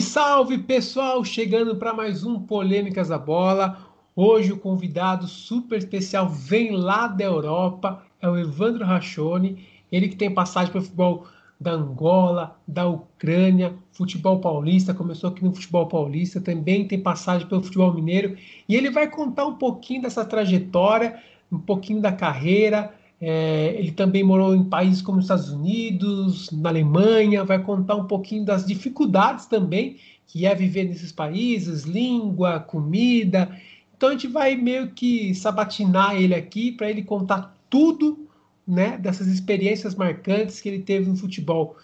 Salve, salve pessoal! Chegando para mais um Polêmicas da Bola. Hoje o convidado super especial vem lá da Europa, é o Evandro Rachoni, ele que tem passagem pelo futebol da Angola, da Ucrânia, futebol paulista, começou aqui no futebol paulista, também tem passagem pelo futebol mineiro, e ele vai contar um pouquinho dessa trajetória, um pouquinho da carreira, é, ele também morou em países como os Estados Unidos, na Alemanha, vai contar um pouquinho das dificuldades também que é viver nesses países, língua, comida. Então a gente vai meio que sabatinar ele aqui para ele contar tudo né, dessas experiências marcantes que ele teve no futebol.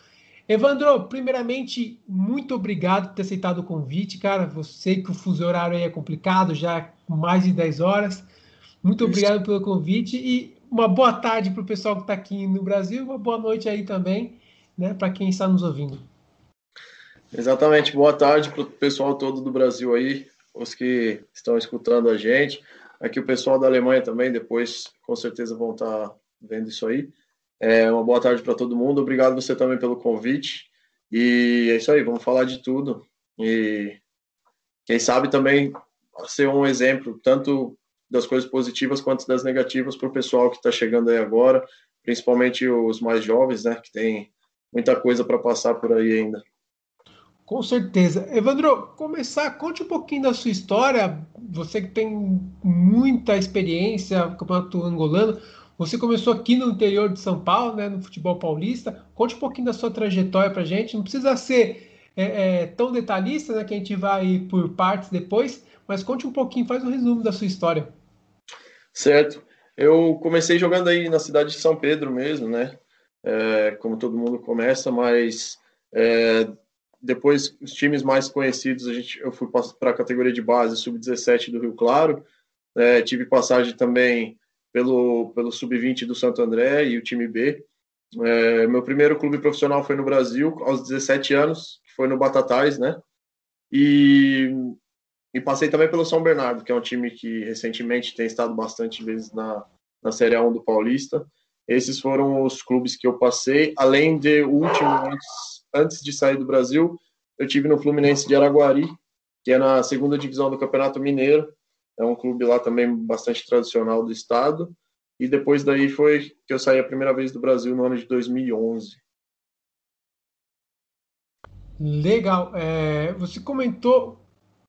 Evandro, primeiramente, muito obrigado por ter aceitado o convite, cara. Você que o fuso horário aí é complicado, já mais de 10 horas. Muito obrigado pelo convite e uma boa tarde para o pessoal que está aqui no Brasil, uma boa noite aí também, né, para quem está nos ouvindo. Exatamente, boa tarde para o pessoal todo do Brasil aí, os que estão escutando a gente. Aqui o pessoal da Alemanha também, depois com certeza vão estar tá vendo isso aí. É, uma boa tarde para todo mundo, obrigado você também pelo convite. E é isso aí, vamos falar de tudo. E quem sabe também ser um exemplo, tanto das coisas positivas quanto das negativas para o pessoal que está chegando aí agora, principalmente os mais jovens, né, que tem muita coisa para passar por aí ainda. Com certeza. Evandro, começar, conte um pouquinho da sua história. Você que tem muita experiência no Campeonato Angolano, você começou aqui no interior de São Paulo, né, no futebol paulista. Conte um pouquinho da sua trajetória para gente. Não precisa ser é, é, tão detalhista, né, que a gente vai por partes depois, mas conte um pouquinho, faz um resumo da sua história. Certo. Eu comecei jogando aí na cidade de São Pedro mesmo, né? É, como todo mundo começa, mas é, depois os times mais conhecidos, a gente, eu fui para a categoria de base, sub-17 do Rio Claro. É, tive passagem também pelo, pelo sub-20 do Santo André e o time B. É, meu primeiro clube profissional foi no Brasil, aos 17 anos, que foi no Batatais, né? E e passei também pelo São Bernardo, que é um time que recentemente tem estado bastante vezes na, na Série A1 do Paulista. Esses foram os clubes que eu passei, além de último, antes, antes de sair do Brasil, eu tive no Fluminense de Araguari, que é na segunda divisão do Campeonato Mineiro. É um clube lá também bastante tradicional do estado. E depois daí foi que eu saí a primeira vez do Brasil no ano de 2011. Legal. É, você comentou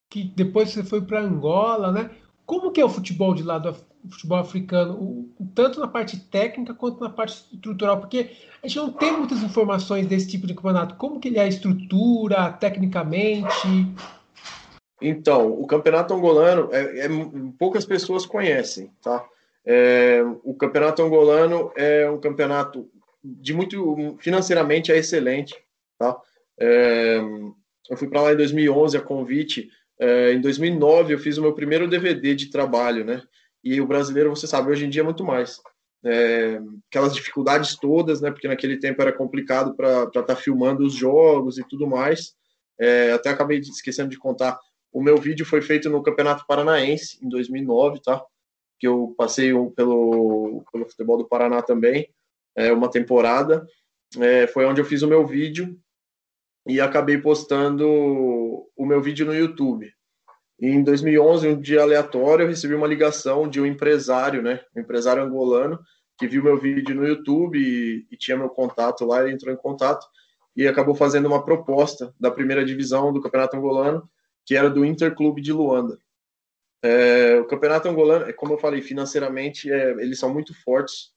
que depois você foi para Angola, né? Como que é o futebol de lá do futebol africano, o, tanto na parte técnica quanto na parte estrutural? Porque a gente não tem muitas informações desse tipo de campeonato. Como que ele é a estrutura, tecnicamente? Então, o campeonato angolano, é, é poucas pessoas conhecem, tá? É, o campeonato angolano é um campeonato de muito financeiramente é excelente, tá? É, eu fui para lá em 2011 a convite é, em 2009 eu fiz o meu primeiro DVD de trabalho, né? E o brasileiro, você sabe, hoje em dia é muito mais. É, aquelas dificuldades todas, né? Porque naquele tempo era complicado para estar tá filmando os jogos e tudo mais. É, até acabei esquecendo de contar. O meu vídeo foi feito no Campeonato Paranaense em 2009, tá? Que eu passei pelo, pelo futebol do Paraná também, é, uma temporada. É, foi onde eu fiz o meu vídeo e acabei postando o meu vídeo no YouTube. Em 2011, um dia aleatório, eu recebi uma ligação de um empresário, né, um empresário angolano, que viu meu vídeo no YouTube e, e tinha meu contato lá, ele entrou em contato e acabou fazendo uma proposta da primeira divisão do Campeonato Angolano, que era do Interclube de Luanda. É, o Campeonato Angolano, é, como eu falei, financeiramente é, eles são muito fortes,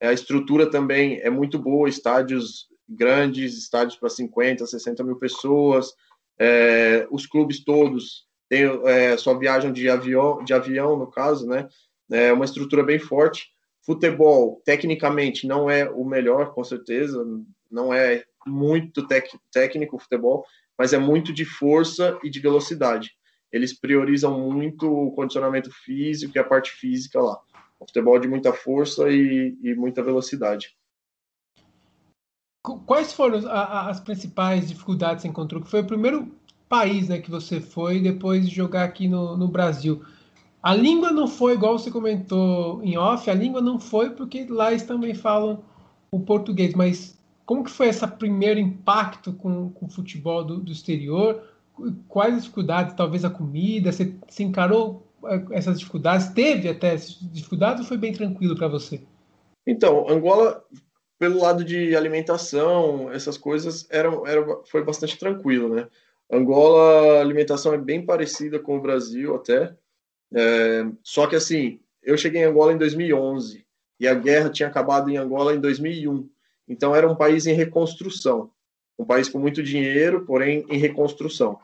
é, a estrutura também é muito boa, estádios grandes, estádios para 50, 60 mil pessoas, é, os clubes todos têm é, sua viagem de avião, de avião, no caso, né? É uma estrutura bem forte. Futebol, tecnicamente, não é o melhor, com certeza, não é muito tec, técnico o futebol, mas é muito de força e de velocidade. Eles priorizam muito o condicionamento físico e a parte física lá. O futebol de muita força e, e muita velocidade. Quais foram as principais dificuldades que você encontrou? Que foi o primeiro país né, que você foi depois de jogar aqui no, no Brasil. A língua não foi, igual você comentou em off, a língua não foi porque lá eles também falam o português, mas como que foi esse primeiro impacto com, com o futebol do, do exterior? quais dificuldades, talvez a comida, você, você encarou eh, essas dificuldades? Teve até essas dificuldades ou foi bem tranquilo para você? Então, Angola, pelo lado de alimentação, essas coisas, era, era, foi bastante tranquilo, né? Angola, a alimentação é bem parecida com o Brasil até, é, só que assim, eu cheguei em Angola em 2011 e a guerra tinha acabado em Angola em 2001, então era um país em reconstrução um país com muito dinheiro, porém em reconstrução.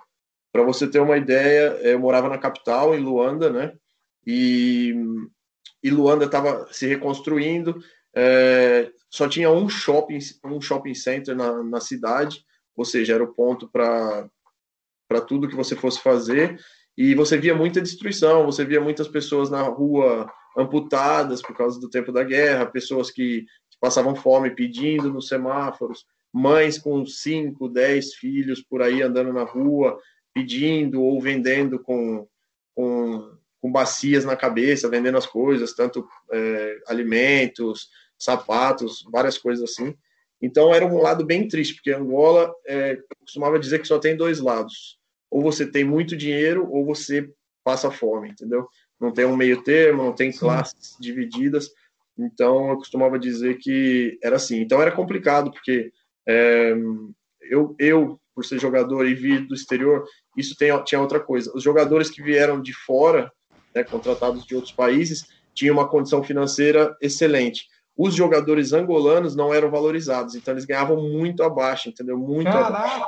Para você ter uma ideia, eu morava na capital, em Luanda, né? E, e Luanda estava se reconstruindo, é, só tinha um shopping, um shopping center na, na cidade, ou seja, era o ponto para tudo que você fosse fazer. E você via muita destruição, você via muitas pessoas na rua amputadas por causa do tempo da guerra, pessoas que, que passavam fome pedindo nos semáforos, mães com 5, 10 filhos por aí andando na rua, pedindo ou vendendo com, com, com bacias na cabeça, vendendo as coisas, tanto é, alimentos, sapatos, várias coisas assim. Então era um lado bem triste, porque Angola é, costumava dizer que só tem dois lados. Ou você tem muito dinheiro, ou você passa fome, entendeu? Não tem um meio termo, não tem classes divididas. Então eu costumava dizer que era assim. Então era complicado, porque é, eu, eu, por ser jogador e vir do exterior, isso tem, tinha outra coisa. Os jogadores que vieram de fora, né, contratados de outros países, tinham uma condição financeira excelente. Os jogadores angolanos não eram valorizados, então eles ganhavam muito abaixo, entendeu? Muito Caraca. abaixo.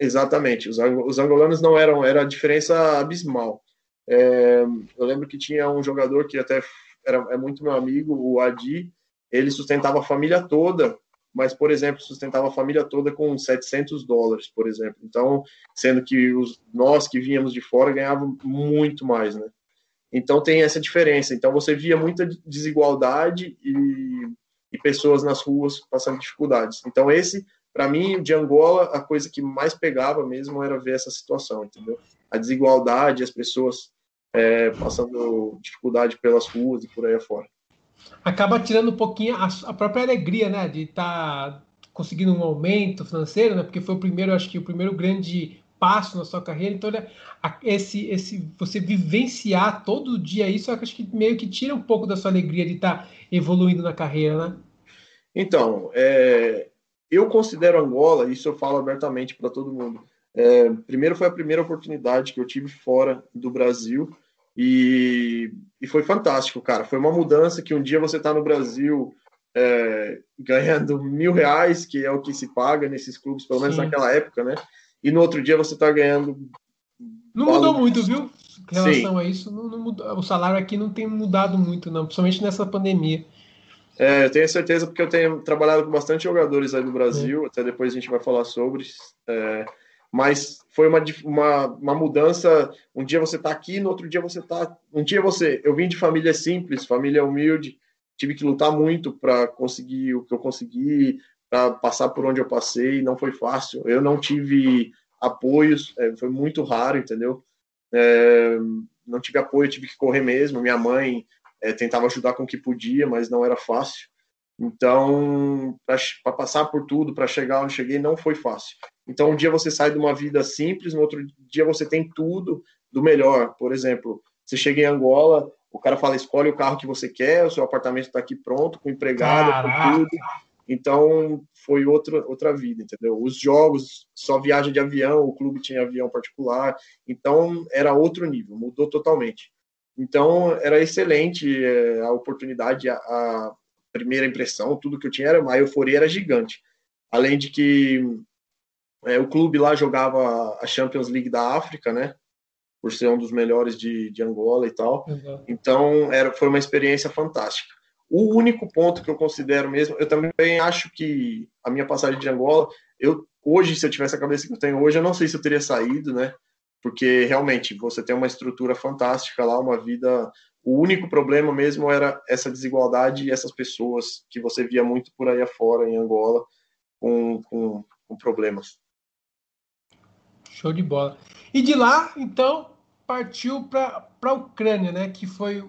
Exatamente. Os, os angolanos não eram, era a diferença abismal. É, eu lembro que tinha um jogador que até era é muito meu amigo, o Adi, ele sustentava a família toda mas, por exemplo, sustentava a família toda com 700 dólares, por exemplo. Então, sendo que os, nós que vínhamos de fora ganhávamos muito mais, né? Então, tem essa diferença. Então, você via muita desigualdade e, e pessoas nas ruas passando dificuldades. Então, esse, para mim, de Angola, a coisa que mais pegava mesmo era ver essa situação, entendeu? A desigualdade, as pessoas é, passando dificuldade pelas ruas e por aí afora acaba tirando um pouquinho a, a própria alegria, né, de estar tá conseguindo um aumento financeiro, né, porque foi o primeiro, acho que o primeiro grande passo na sua carreira. Então, né, esse, esse, você vivenciar todo dia isso, acho que meio que tira um pouco da sua alegria de estar tá evoluindo na carreira, né? Então, é, eu considero Angola, isso eu falo abertamente para todo mundo. É, primeiro foi a primeira oportunidade que eu tive fora do Brasil e, e foi fantástico, cara. Foi uma mudança que um dia você está no Brasil é, ganhando mil reais, que é o que se paga nesses clubes, pelo menos Sim. naquela época, né? E no outro dia você está ganhando. Não mudou muito, viu? Em relação Sim. a isso, não, não mudou, o salário aqui não tem mudado muito, não, principalmente nessa pandemia. É, eu tenho certeza porque eu tenho trabalhado com bastante jogadores aí do Brasil, é. até depois a gente vai falar sobre. É, mas foi uma, uma, uma mudança. Um dia você está aqui, no outro dia você está. Um dia você. Eu vim de família simples, família humilde, tive que lutar muito para conseguir o que eu consegui, para passar por onde eu passei, não foi fácil. Eu não tive apoios, é, foi muito raro, entendeu? É, não tive apoio, tive que correr mesmo. Minha mãe é, tentava ajudar com o que podia, mas não era fácil. Então, para passar por tudo, para chegar onde cheguei, não foi fácil. Então, um dia você sai de uma vida simples, no outro dia você tem tudo do melhor. Por exemplo, você chega em Angola, o cara fala: escolhe o carro que você quer, o seu apartamento está aqui pronto, com empregado, com tudo. Então, foi outra, outra vida, entendeu? Os jogos, só viagem de avião, o clube tinha avião particular, então era outro nível, mudou totalmente. Então, era excelente é, a oportunidade, a, a, primeira impressão, tudo que eu tinha era, a euforia era gigante. Além de que é, o clube lá jogava a Champions League da África, né? Por ser um dos melhores de, de Angola e tal. Uhum. Então, era, foi uma experiência fantástica. O único ponto que eu considero mesmo, eu também acho que a minha passagem de Angola, eu hoje, se eu tivesse a cabeça que eu tenho hoje, eu não sei se eu teria saído, né? Porque realmente você tem uma estrutura fantástica lá, uma vida. O único problema mesmo era essa desigualdade e essas pessoas que você via muito por aí afora em Angola com, com, com problemas. Show de bola. E de lá, então, partiu para a Ucrânia, né? Que foi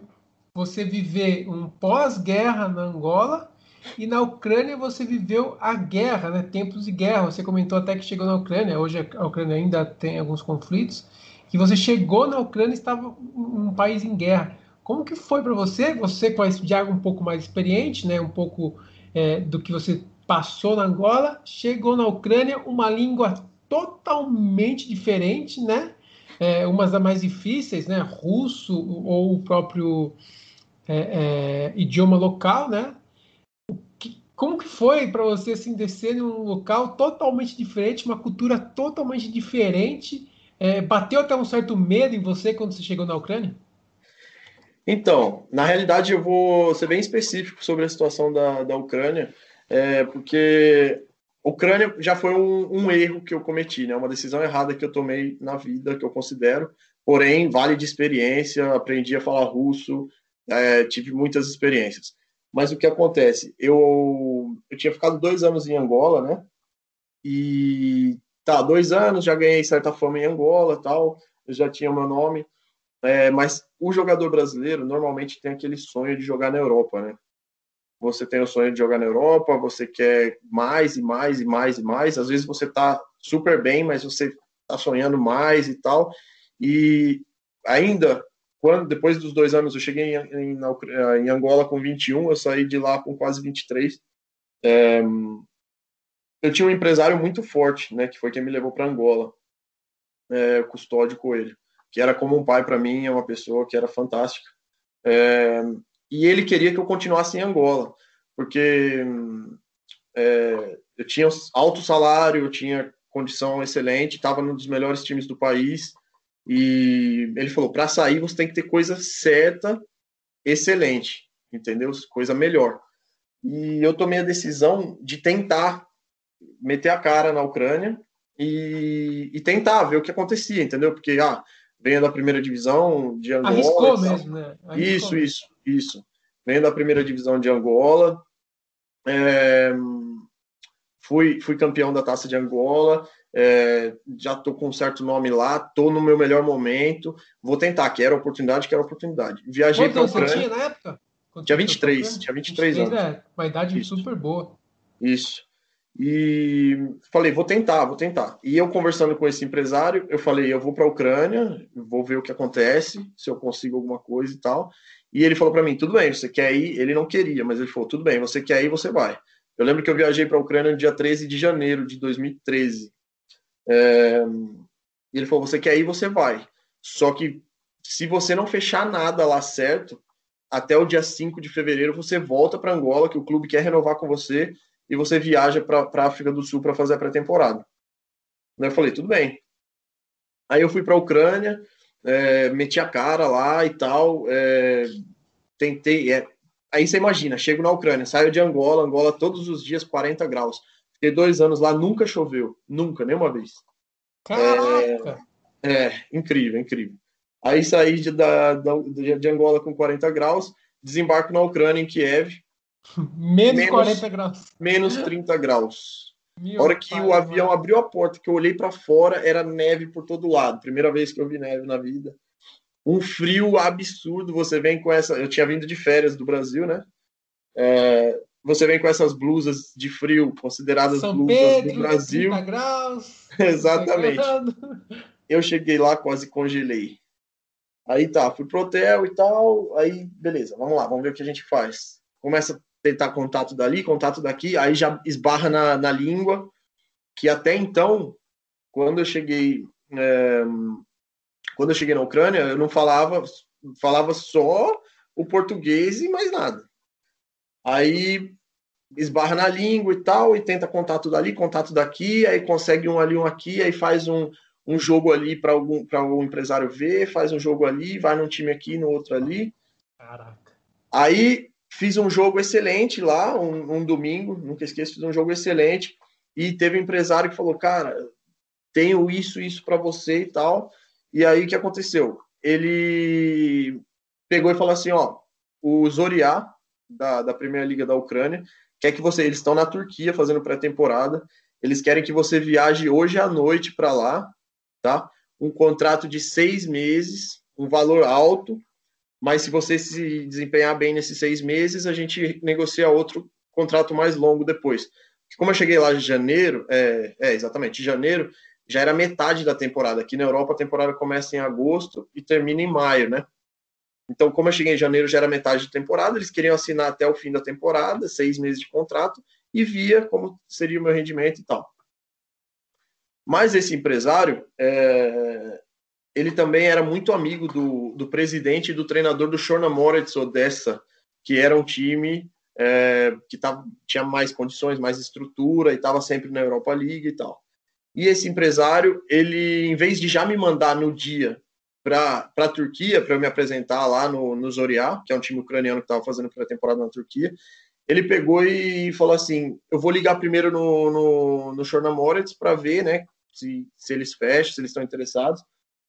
você viver um pós-guerra na Angola E na Ucrânia você viveu a guerra, né? Tempos de guerra. Você comentou até que chegou na Ucrânia. Hoje a Ucrânia ainda tem alguns conflitos. Que você chegou na Ucrânia e estava um país em guerra. Como que foi para você? Você com a um pouco mais experiente, né? Um pouco é, do que você passou na Angola, chegou na Ucrânia, uma língua totalmente diferente, né? É, umas das mais difíceis, né? Russo ou o próprio é, é, idioma local, né? Como que foi para você assim, descer em um local totalmente diferente, uma cultura totalmente diferente? É, bateu até um certo medo em você quando você chegou na Ucrânia? Então, na realidade, eu vou ser bem específico sobre a situação da, da Ucrânia, é, porque a Ucrânia já foi um, um, erro que eu cometi, né? uma decisão errada que eu tomei na vida, que eu considero, porém, vale de experiência, aprendi a falar russo, é, tive muitas experiências. Mas o que acontece? Eu, eu tinha ficado dois anos em Angola, né? E tá, dois anos, já ganhei certa fama em Angola tal, eu já tinha meu nome. É, mas o jogador brasileiro normalmente tem aquele sonho de jogar na Europa, né? Você tem o sonho de jogar na Europa, você quer mais e mais e mais e mais. Às vezes você tá super bem, mas você tá sonhando mais e tal. E ainda quando depois dos dois anos eu cheguei em, em, em, Angola com 21, eu saí de lá com quase 23. É, eu tinha um empresário muito forte, né, que foi quem me levou para Angola, é, Custódio Coelho, que era como um pai para mim, é uma pessoa que era fantástica. É, e ele queria que eu continuasse em Angola, porque é, eu tinha alto salário, eu tinha condição excelente, estava num dos melhores times do país, e ele falou: para sair você tem que ter coisa certa, excelente, entendeu? Coisa melhor. E eu tomei a decisão de tentar meter a cara na Ucrânia e, e tentar ver o que acontecia, entendeu? Porque, ah, venho da primeira divisão de Angola. Arriscou mesmo, né? Arriscou. Isso, isso, isso. Venho da primeira divisão de Angola. É, fui, fui campeão da taça de Angola é, já estou com um certo nome lá, estou no meu melhor momento, vou tentar, quero oportunidade, quero oportunidade. Viajei para Ucrânia. Você tinha na época? Quando tinha 23, tinha 23, 23 anos. É, uma idade Isso. super boa. Isso. E falei, vou tentar, vou tentar. E eu conversando com esse empresário, eu falei, eu vou para a Ucrânia, vou ver o que acontece, se eu consigo alguma coisa e tal. E ele falou para mim, tudo bem, você quer ir? Ele não queria, mas ele falou, tudo bem, você quer ir, você vai. Eu lembro que eu viajei para a Ucrânia no dia 13 de janeiro de 2013. É, ele falou: você quer ir, você vai. Só que se você não fechar nada lá certo, até o dia 5 de fevereiro você volta para Angola, que o clube quer renovar com você, e você viaja para a África do Sul para fazer a pré-temporada. Eu falei: tudo bem. Aí eu fui para a Ucrânia, é, meti a cara lá e tal, é, tentei. É, aí você imagina, chego na Ucrânia, saio de Angola, Angola todos os dias 40 graus. Fiquei dois anos lá, nunca choveu. Nunca, nenhuma vez. Caraca! É, é incrível, incrível. Aí saí de, da, da, de Angola com 40 graus, desembarco na Ucrânia, em Kiev. menos, menos 40 graus. Menos 30 graus. Meu a hora que pai, o avião mano. abriu a porta, que eu olhei para fora, era neve por todo lado. Primeira vez que eu vi neve na vida. Um frio absurdo. Você vem com essa. Eu tinha vindo de férias do Brasil, né? É, você vem com essas blusas de frio, consideradas São blusas Pedro, do Brasil. 30 graus. Exatamente. Eu cheguei lá, quase congelei. Aí tá, fui pro hotel e tal. Aí, beleza, vamos lá, vamos ver o que a gente faz. Começa a tentar contato dali, contato daqui, aí já esbarra na, na língua, que até então, quando eu cheguei. É, quando eu cheguei na Ucrânia, eu não falava, falava só o português e mais nada. Aí esbarra na língua e tal, e tenta contato dali, contato daqui, aí consegue um ali, um aqui, aí faz um, um jogo ali para algum, algum empresário ver, faz um jogo ali, vai num time aqui, no outro ali. Caraca. Aí fiz um jogo excelente lá, um, um domingo, nunca esqueço, fiz um jogo excelente, e teve um empresário que falou, cara, tenho isso, isso para você e tal. E aí o que aconteceu? Ele pegou e falou assim, ó, o Zoriá, da, da Primeira Liga da Ucrânia, quer que você. Eles estão na Turquia fazendo pré-temporada. Eles querem que você viaje hoje à noite para lá, tá? Um contrato de seis meses, um valor alto, mas se você se desempenhar bem nesses seis meses, a gente negocia outro, contrato mais longo depois. Como eu cheguei lá em janeiro, é, é exatamente, janeiro, já era metade da temporada. Aqui na Europa a temporada começa em agosto e termina em maio, né? Então, como eu cheguei em janeiro, já era metade da temporada, eles queriam assinar até o fim da temporada, seis meses de contrato, e via como seria o meu rendimento e tal. Mas esse empresário, é, ele também era muito amigo do, do presidente e do treinador do Chorna Moritz Odessa, que era um time é, que tava, tinha mais condições, mais estrutura e estava sempre na Europa League e tal. E esse empresário, ele, em vez de já me mandar no dia para a Turquia, para eu me apresentar lá no, no Zoria, que é um time ucraniano que estava fazendo pré-temporada na Turquia, ele pegou e falou assim: Eu vou ligar primeiro no, no, no Chorna Moritz para ver né, se, se eles fecham, se eles estão interessados.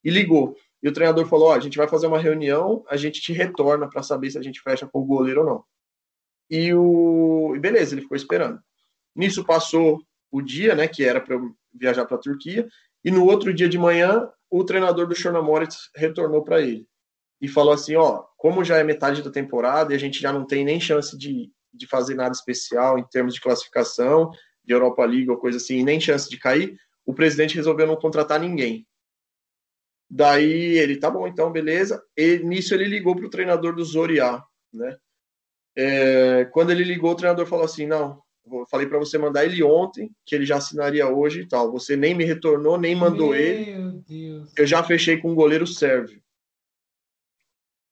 E ligou. E o treinador falou: a gente vai fazer uma reunião, a gente te retorna para saber se a gente fecha com o goleiro ou não. E o. E beleza, ele ficou esperando. Nisso passou o dia, né, que era para eu viajar para a Turquia, e no outro dia de manhã, o treinador do Chorna Moritz retornou para ele e falou assim: Ó, como já é metade da temporada e a gente já não tem nem chance de de fazer nada especial em termos de classificação, de Europa League ou coisa assim, nem chance de cair, o presidente resolveu não contratar ninguém. Daí ele, tá bom, então, beleza. E nisso ele ligou para o treinador do Zoria, né? É, quando ele ligou, o treinador falou assim: não, falei para você mandar ele ontem, que ele já assinaria hoje e tal. Você nem me retornou, nem mandou Meu ele. Deus. Eu já fechei com o goleiro sérvio.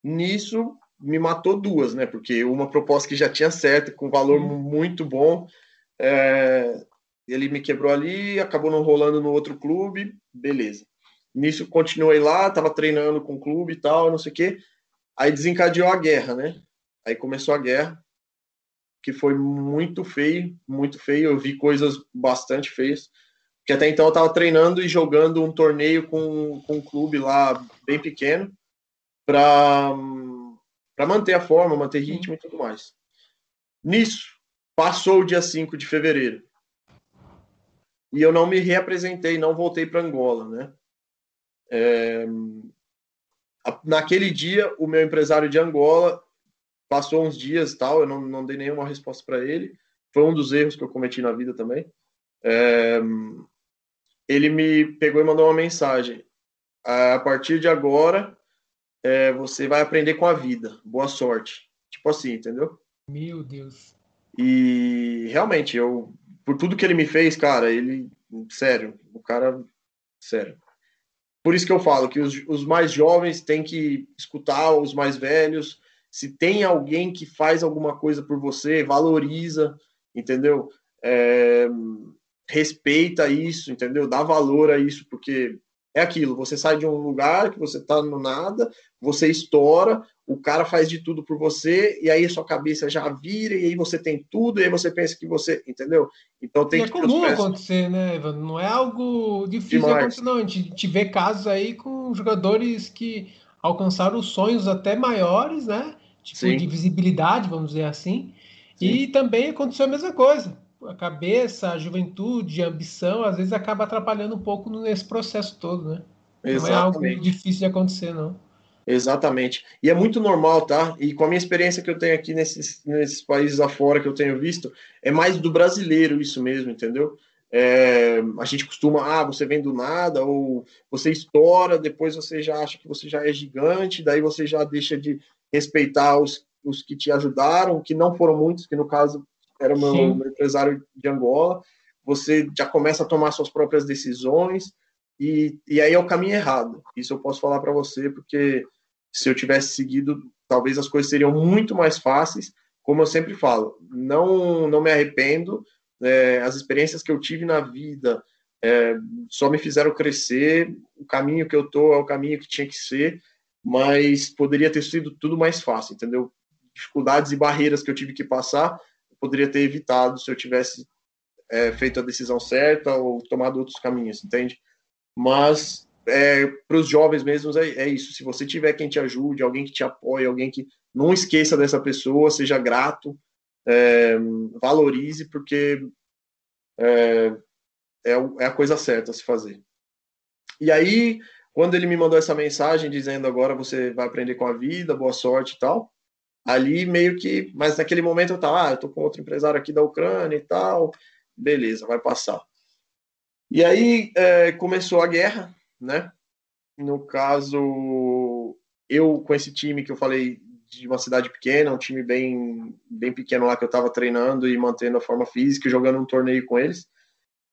Nisso, me matou duas, né? Porque uma proposta que já tinha certo, com valor uhum. muito bom, é, ele me quebrou ali, acabou não rolando no outro clube, beleza. Nisso continuei lá, tava treinando com o clube e tal, não sei o quê. Aí desencadeou a guerra, né? Aí começou a guerra, que foi muito feio, muito feio. Eu vi coisas bastante feias. Que até então eu tava treinando e jogando um torneio com, com um clube lá bem pequeno para para manter a forma, manter ritmo e tudo mais. Nisso, passou o dia 5 de fevereiro. E eu não me reapresentei, não voltei para Angola, né? É... Naquele dia, o meu empresário de Angola passou uns dias tal, eu não, não dei nenhuma resposta para ele. Foi um dos erros que eu cometi na vida também. É... Ele me pegou e mandou uma mensagem. A partir de agora, é, você vai aprender com a vida. Boa sorte. Tipo assim, entendeu? Meu Deus. E realmente, eu, por tudo que ele me fez, cara, ele, sério, o cara, sério. Por isso que eu falo que os, os mais jovens têm que escutar os mais velhos. Se tem alguém que faz alguma coisa por você, valoriza, entendeu? É, respeita isso, entendeu? Dá valor a isso, porque é aquilo, você sai de um lugar que você tá no nada, você estoura, o cara faz de tudo por você, e aí a sua cabeça já vira, e aí você tem tudo, e aí você pensa que você, entendeu? Então tem e é que... É comum acontecer, né, Ivan? Não é algo difícil Demais. acontecer, não. A gente, a gente vê casos aí com jogadores que alcançaram sonhos até maiores, né? Tipo, Sim. de visibilidade, vamos dizer assim. Sim. E também aconteceu a mesma coisa a cabeça, a juventude, a ambição, às vezes acaba atrapalhando um pouco nesse processo todo, né? Exatamente. Não é algo difícil de acontecer, não. Exatamente. E é muito normal, tá? E com a minha experiência que eu tenho aqui nesses, nesses países afora que eu tenho visto, é mais do brasileiro isso mesmo, entendeu? É, a gente costuma, ah, você vem do nada, ou você estoura, depois você já acha que você já é gigante, daí você já deixa de respeitar os, os que te ajudaram, que não foram muitos, que no caso era meu, meu, empresário de Angola, você já começa a tomar suas próprias decisões, e, e aí é o caminho errado. Isso eu posso falar para você, porque se eu tivesse seguido, talvez as coisas seriam muito mais fáceis. Como eu sempre falo, não, não me arrependo. É, as experiências que eu tive na vida é, só me fizeram crescer. O caminho que eu tô é o caminho que tinha que ser, mas poderia ter sido tudo mais fácil, entendeu? Dificuldades e barreiras que eu tive que passar poderia ter evitado se eu tivesse é, feito a decisão certa ou tomado outros caminhos, entende? Mas é, para os jovens mesmos é, é, isso. Se você tiver quem te ajude, alguém que te apoie, alguém que não esqueça dessa pessoa, seja grato, é, valorize, porque é, é, é a coisa certa a se fazer. E aí, quando ele me mandou essa mensagem dizendo agora você vai aprender com a vida, boa sorte e tal, ali meio que, mas naquele momento eu tava, ah, eu tô com outro empresário aqui da Ucrânia e tal, beleza, vai passar. E aí é, começou a guerra, né? No caso, eu com esse time que eu falei de uma cidade pequena, um time bem, bem pequeno lá que eu estava treinando e mantendo a forma física jogando um torneio com eles.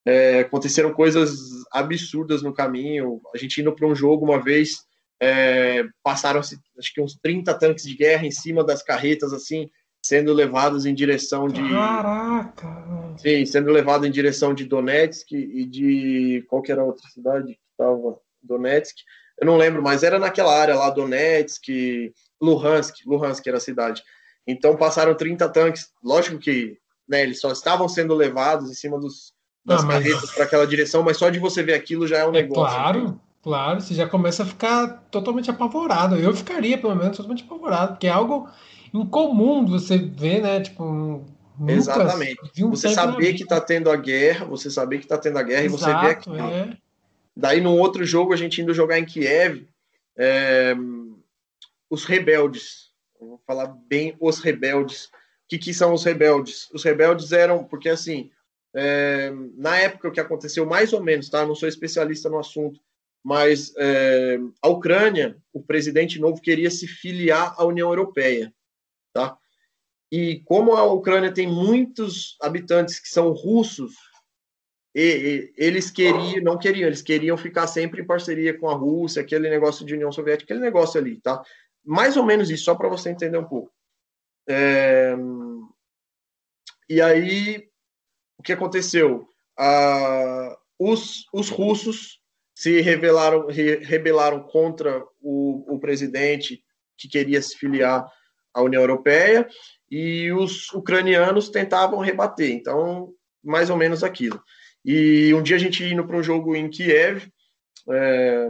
É, aconteceram coisas absurdas no caminho. A gente indo para um jogo uma vez, é, passaram-se acho que uns 30 tanques de guerra em cima das carretas, assim, sendo levados em direção de. Caraca! Sim, sendo levado em direção de Donetsk e de. Qual que era a outra cidade que estava? Donetsk. Eu não lembro, mas era naquela área lá, Donetsk, Luhansk, Luhansk era a cidade. Então passaram 30 tanques. Lógico que né, eles só estavam sendo levados em cima dos, das ah, carretas para aquela direção, mas só de você ver aquilo já é um é negócio. Claro, claro, você já começa a ficar totalmente apavorado. Eu ficaria, pelo menos, totalmente apavorado, porque é algo incomum você ver, né? Tipo, Exatamente. Um você saber que está tendo a guerra, você saber que está tendo a guerra Exato, e você ver aquilo. É. Daí, num outro jogo, a gente indo jogar em Kiev, é, os rebeldes, vou falar bem os rebeldes. O que, que são os rebeldes? Os rebeldes eram, porque assim, é, na época o que aconteceu mais ou menos, tá? Não sou especialista no assunto, mas é, a Ucrânia, o presidente novo queria se filiar à União Europeia, tá? E como a Ucrânia tem muitos habitantes que são russos, e, e, eles queriam, não queriam, eles queriam ficar sempre em parceria com a Rússia, aquele negócio de União Soviética, aquele negócio ali, tá? Mais ou menos isso, só para você entender um pouco. É... E aí, que aconteceu? Ah, os, os russos se rebelaram, re, rebelaram contra o, o presidente que queria se filiar à União Europeia e os ucranianos tentavam rebater. Então, mais ou menos aquilo. E um dia a gente indo para um jogo em Kiev, é,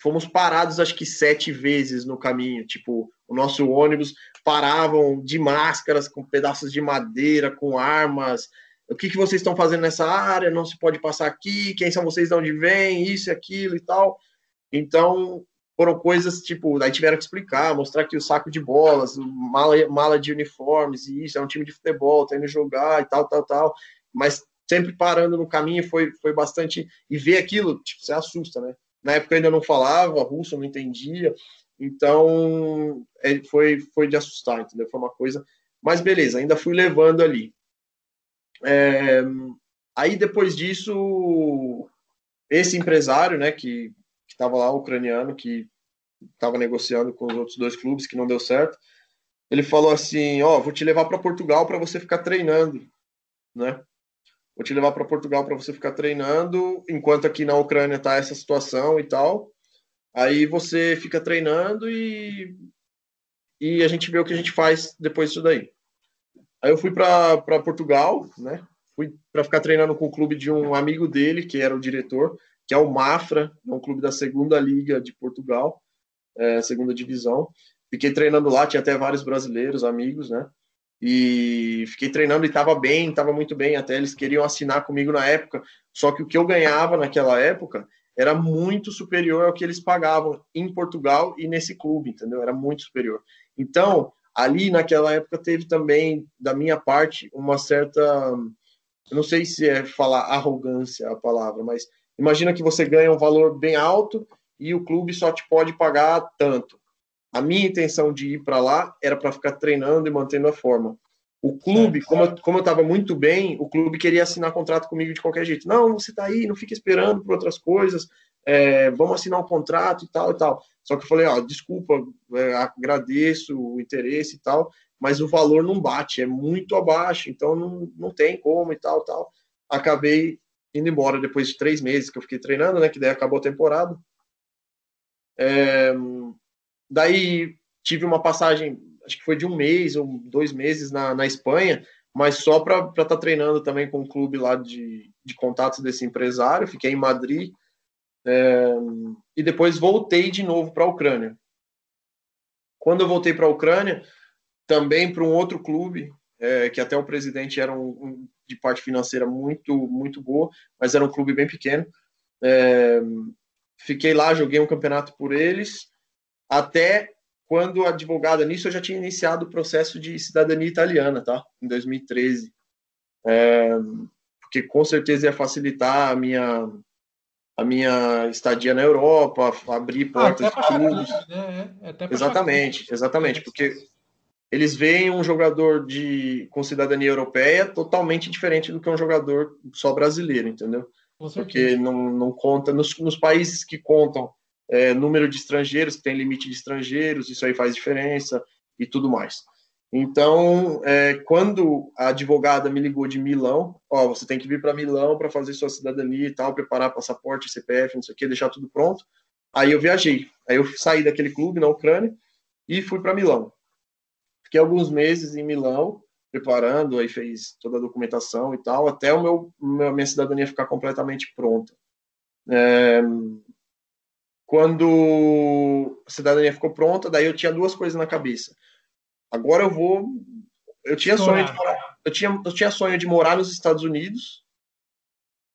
fomos parados acho que sete vezes no caminho. Tipo, o nosso ônibus paravam de máscaras, com pedaços de madeira, com armas. O que, que vocês estão fazendo nessa área? Não se pode passar aqui. Quem são vocês? De onde vêm? Isso e aquilo e tal. Então, foram coisas tipo, aí tiveram que explicar, mostrar que o saco de bolas, mala, mala de uniformes, e isso é um time de futebol, tá indo jogar e tal, tal, tal. Mas sempre parando no caminho foi, foi bastante. E ver aquilo, tipo, você assusta, né? Na época eu ainda não falava russo, não entendia, então é, foi, foi de assustar, entendeu? Foi uma coisa. Mas beleza, ainda fui levando ali. É, aí depois disso, esse empresário, né, que estava lá, ucraniano, que estava negociando com os outros dois clubes, que não deu certo, ele falou assim: Ó, oh, vou te levar para Portugal para você ficar treinando, né? vou te levar para Portugal para você ficar treinando, enquanto aqui na Ucrânia tá essa situação e tal. Aí você fica treinando e, e a gente vê o que a gente faz depois disso daí. Aí eu fui para Portugal, né? Fui para ficar treinando com o clube de um amigo dele, que era o diretor, que é o Mafra, é um clube da segunda liga de Portugal, é, segunda divisão. Fiquei treinando lá, tinha até vários brasileiros, amigos, né? e fiquei treinando e estava bem, estava muito bem. Até eles queriam assinar comigo na época, só que o que eu ganhava naquela época era muito superior ao que eles pagavam em Portugal e nesse clube, entendeu? Era muito superior. Então, ali naquela época teve também, da minha parte, uma certa. Eu não sei se é falar arrogância a palavra, mas imagina que você ganha um valor bem alto e o clube só te pode pagar tanto. A minha intenção de ir para lá era para ficar treinando e mantendo a forma. O clube, como eu, como eu estava muito bem, o clube queria assinar contrato comigo de qualquer jeito. Não, você está aí, não fica esperando por outras coisas, é, vamos assinar um contrato e tal e tal. Só que eu falei, ó, desculpa, é, agradeço o interesse e tal, mas o valor não bate, é muito abaixo, então não, não tem como e tal tal. Acabei indo embora depois de três meses que eu fiquei treinando, né, que daí acabou a temporada. É, Daí tive uma passagem, acho que foi de um mês ou dois meses na, na Espanha, mas só para estar tá treinando também com o um clube lá de, de contatos desse empresário. Fiquei em Madrid é, e depois voltei de novo para a Ucrânia. Quando eu voltei para a Ucrânia, também para um outro clube, é, que até o presidente era um, um, de parte financeira muito muito boa, mas era um clube bem pequeno. É, fiquei lá, joguei um campeonato por eles até quando advogada nisso, eu já tinha iniciado o processo de cidadania italiana, tá? Em 2013. É, porque com certeza ia facilitar a minha a minha estadia na Europa, abrir ah, portas ah, de clubes. Né? É, exatamente, exatamente, porque eles veem um jogador de com cidadania europeia totalmente diferente do que um jogador só brasileiro, entendeu? Porque não, não conta nos, nos países que contam é, número de estrangeiros, que tem limite de estrangeiros, isso aí faz diferença e tudo mais. Então, é, quando a advogada me ligou de Milão, ó, você tem que vir para Milão para fazer sua cidadania e tal, preparar passaporte, CPF, não sei o que, deixar tudo pronto. Aí eu viajei. Aí eu saí daquele clube na Ucrânia e fui para Milão. Fiquei alguns meses em Milão, preparando, aí fez toda a documentação e tal, até o meu, minha cidadania ficar completamente pronta. É, quando a cidadania ficou pronta, daí eu tinha duas coisas na cabeça. Agora eu vou. Eu tinha sonho de morar. Eu tinha, eu tinha sonho de morar nos Estados Unidos,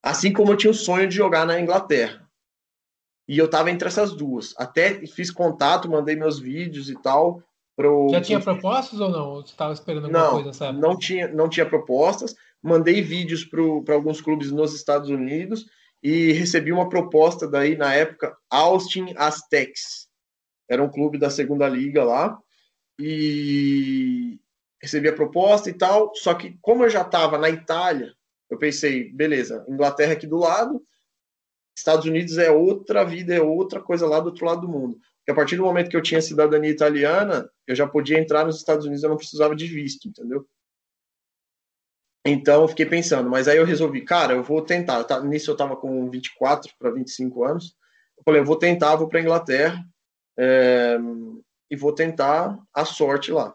assim como eu tinha o sonho de jogar na Inglaterra. E eu tava entre essas duas. Até fiz contato, mandei meus vídeos e tal. Pro... Já tinha propostas ou não? Você estava esperando alguma não, coisa, sabe? Não tinha, não tinha propostas. Mandei vídeos para alguns clubes nos Estados Unidos e recebi uma proposta daí na época Austin Aztecs. Era um clube da segunda liga lá e recebi a proposta e tal. Só que como eu já estava na Itália, eu pensei, beleza, Inglaterra aqui do lado, Estados Unidos é outra vida, é outra coisa lá do outro lado do mundo. A partir do momento que eu tinha cidadania italiana, eu já podia entrar nos Estados Unidos, eu não precisava de visto, entendeu? Então, eu fiquei pensando, mas aí eu resolvi, cara, eu vou tentar. Tá, nisso eu estava com 24 para 25 anos. Eu falei, eu vou tentar, vou para Inglaterra é, e vou tentar a sorte lá.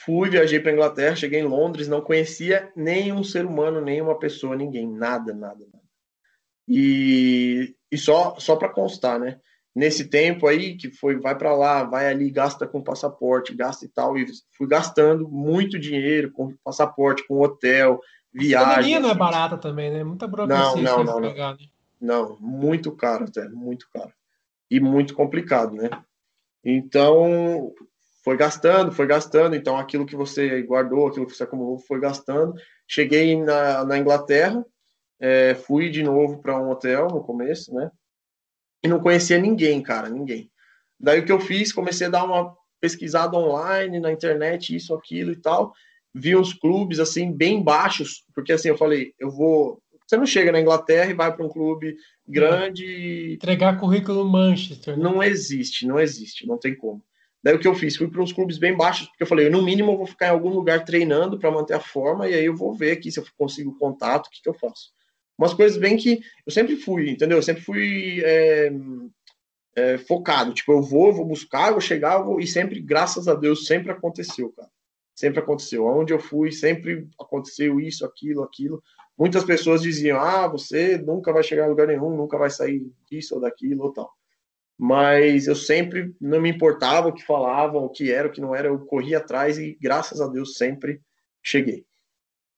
Fui, viajei para Inglaterra, cheguei em Londres, não conhecia nenhum ser humano, nenhuma pessoa, ninguém, nada, nada, nada. E, e só, só para constar, né? nesse tempo aí que foi vai para lá, vai ali, gasta com passaporte, gasta e tal, e fui gastando muito dinheiro com passaporte, com hotel, viagem. A não é barata também, né? Muita burocracia. Não, não, não, pegar, né? não. muito caro até, muito caro. E muito complicado, né? Então, foi gastando, foi gastando, então aquilo que você guardou, aquilo que você acumulou, foi gastando. Cheguei na, na Inglaterra, é, fui de novo para um hotel no começo, né? e não conhecia ninguém, cara, ninguém. Daí o que eu fiz, comecei a dar uma pesquisada online, na internet, isso, aquilo e tal. Vi uns clubes, assim, bem baixos, porque assim, eu falei, eu vou. Você não chega na Inglaterra e vai para um clube grande. Entregar currículo Manchester. Né? Não existe, não existe, não tem como. Daí o que eu fiz? Fui para uns clubes bem baixos, porque eu falei, no mínimo eu vou ficar em algum lugar treinando para manter a forma, e aí eu vou ver aqui se eu consigo contato, o que, que eu faço umas coisas bem que eu sempre fui, entendeu? Eu sempre fui é, é, focado. Tipo, eu vou, vou buscar, vou chegar, eu vou, e sempre, graças a Deus, sempre aconteceu, cara. Sempre aconteceu. Onde eu fui, sempre aconteceu isso, aquilo, aquilo. Muitas pessoas diziam: ah, você nunca vai chegar a lugar nenhum, nunca vai sair disso ou daquilo ou tal. Mas eu sempre não me importava o que falavam, o que era, o que não era, eu corria atrás e, graças a Deus, sempre cheguei.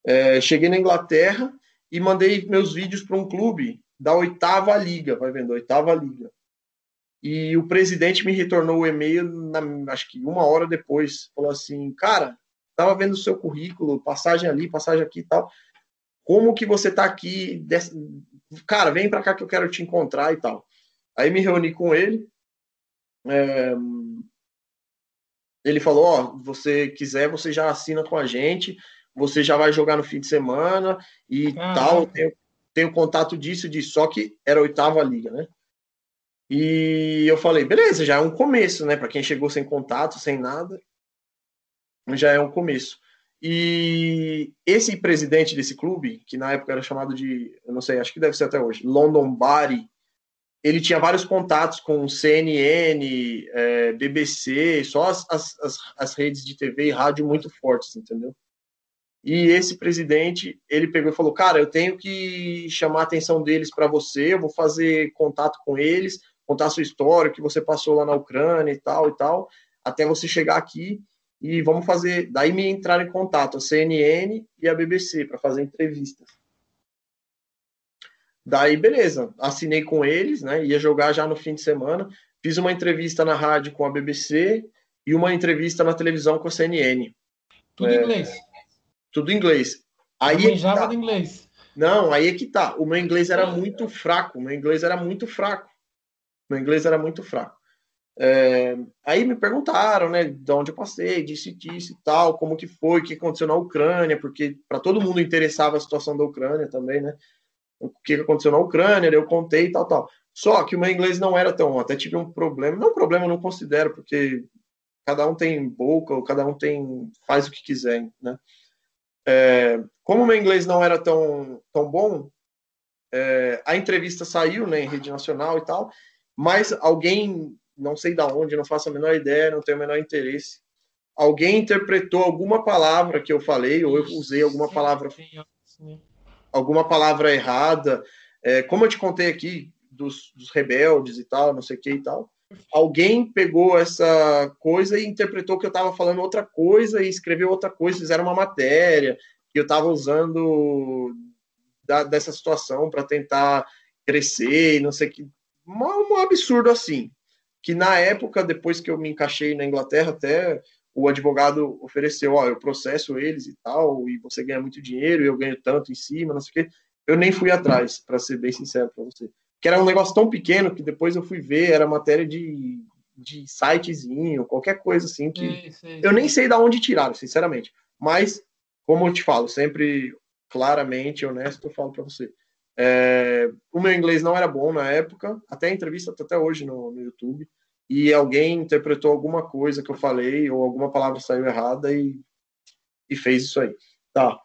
É, cheguei na Inglaterra, e mandei meus vídeos para um clube da oitava liga, vai vendo, oitava liga. E o presidente me retornou o e-mail, na, acho que uma hora depois, falou assim, cara, estava vendo o seu currículo, passagem ali, passagem aqui e tal. Como que você está aqui? Cara, vem para cá que eu quero te encontrar e tal. Aí me reuni com ele. É... Ele falou: Ó, oh, você quiser, você já assina com a gente você já vai jogar no fim de semana e ah, tal. Tenho, tenho contato disso, disso. Só que era a oitava liga, né? E eu falei, beleza, já é um começo, né? Para quem chegou sem contato, sem nada, já é um começo. E esse presidente desse clube, que na época era chamado de, eu não sei, acho que deve ser até hoje, London Bari, ele tinha vários contatos com CNN, é, BBC, só as, as, as redes de TV e rádio muito fortes, entendeu? E esse presidente, ele pegou e falou: Cara, eu tenho que chamar a atenção deles para você, eu vou fazer contato com eles, contar a sua história, que você passou lá na Ucrânia e tal e tal, até você chegar aqui e vamos fazer. Daí me entraram em contato a CNN e a BBC para fazer entrevistas. Daí, beleza, assinei com eles, né? Ia jogar já no fim de semana. fiz uma entrevista na rádio com a BBC e uma entrevista na televisão com a CNN. Tudo em é, inglês. Tudo em inglês. Aí é tá. do inglês. Não, aí é que tá. O meu inglês era muito fraco. O meu inglês era muito fraco. O meu inglês era muito fraco. É, aí me perguntaram, né, de onde eu passei, disse disse tal, como que foi, o que aconteceu na Ucrânia, porque para todo mundo interessava a situação da Ucrânia também, né? O que aconteceu na Ucrânia, eu contei e tal, tal. Só que o meu inglês não era tão, até tive um problema, não problema, eu não considero, porque cada um tem boca, cada um tem faz o que quiser, né? É, como o meu inglês não era tão, tão bom, é, a entrevista saiu né, em rede nacional e tal, mas alguém, não sei da onde, não faço a menor ideia, não tenho o menor interesse, alguém interpretou alguma palavra que eu falei, ou eu usei alguma palavra, alguma palavra errada. É, como eu te contei aqui dos, dos rebeldes e tal, não sei o que e tal, alguém pegou essa coisa e interpretou que eu estava falando outra coisa e escreveu outra coisa, fizeram uma matéria que eu estava usando da, dessa situação para tentar crescer não sei que. Um, um absurdo assim. Que na época, depois que eu me encaixei na Inglaterra, até o advogado ofereceu: ó, eu processo eles e tal, e você ganha muito dinheiro, e eu ganho tanto em cima, não sei o quê. Eu nem fui atrás, para ser bem sincero para você que era um negócio tão pequeno que depois eu fui ver, era matéria de, de sitezinho, qualquer coisa assim, que eu nem sei de onde tiraram, sinceramente. Mas, como eu te falo, sempre claramente, honesto, eu falo para você. É, o meu inglês não era bom na época, até a entrevista tá até hoje no, no YouTube, e alguém interpretou alguma coisa que eu falei, ou alguma palavra saiu errada e, e fez isso aí. Tá.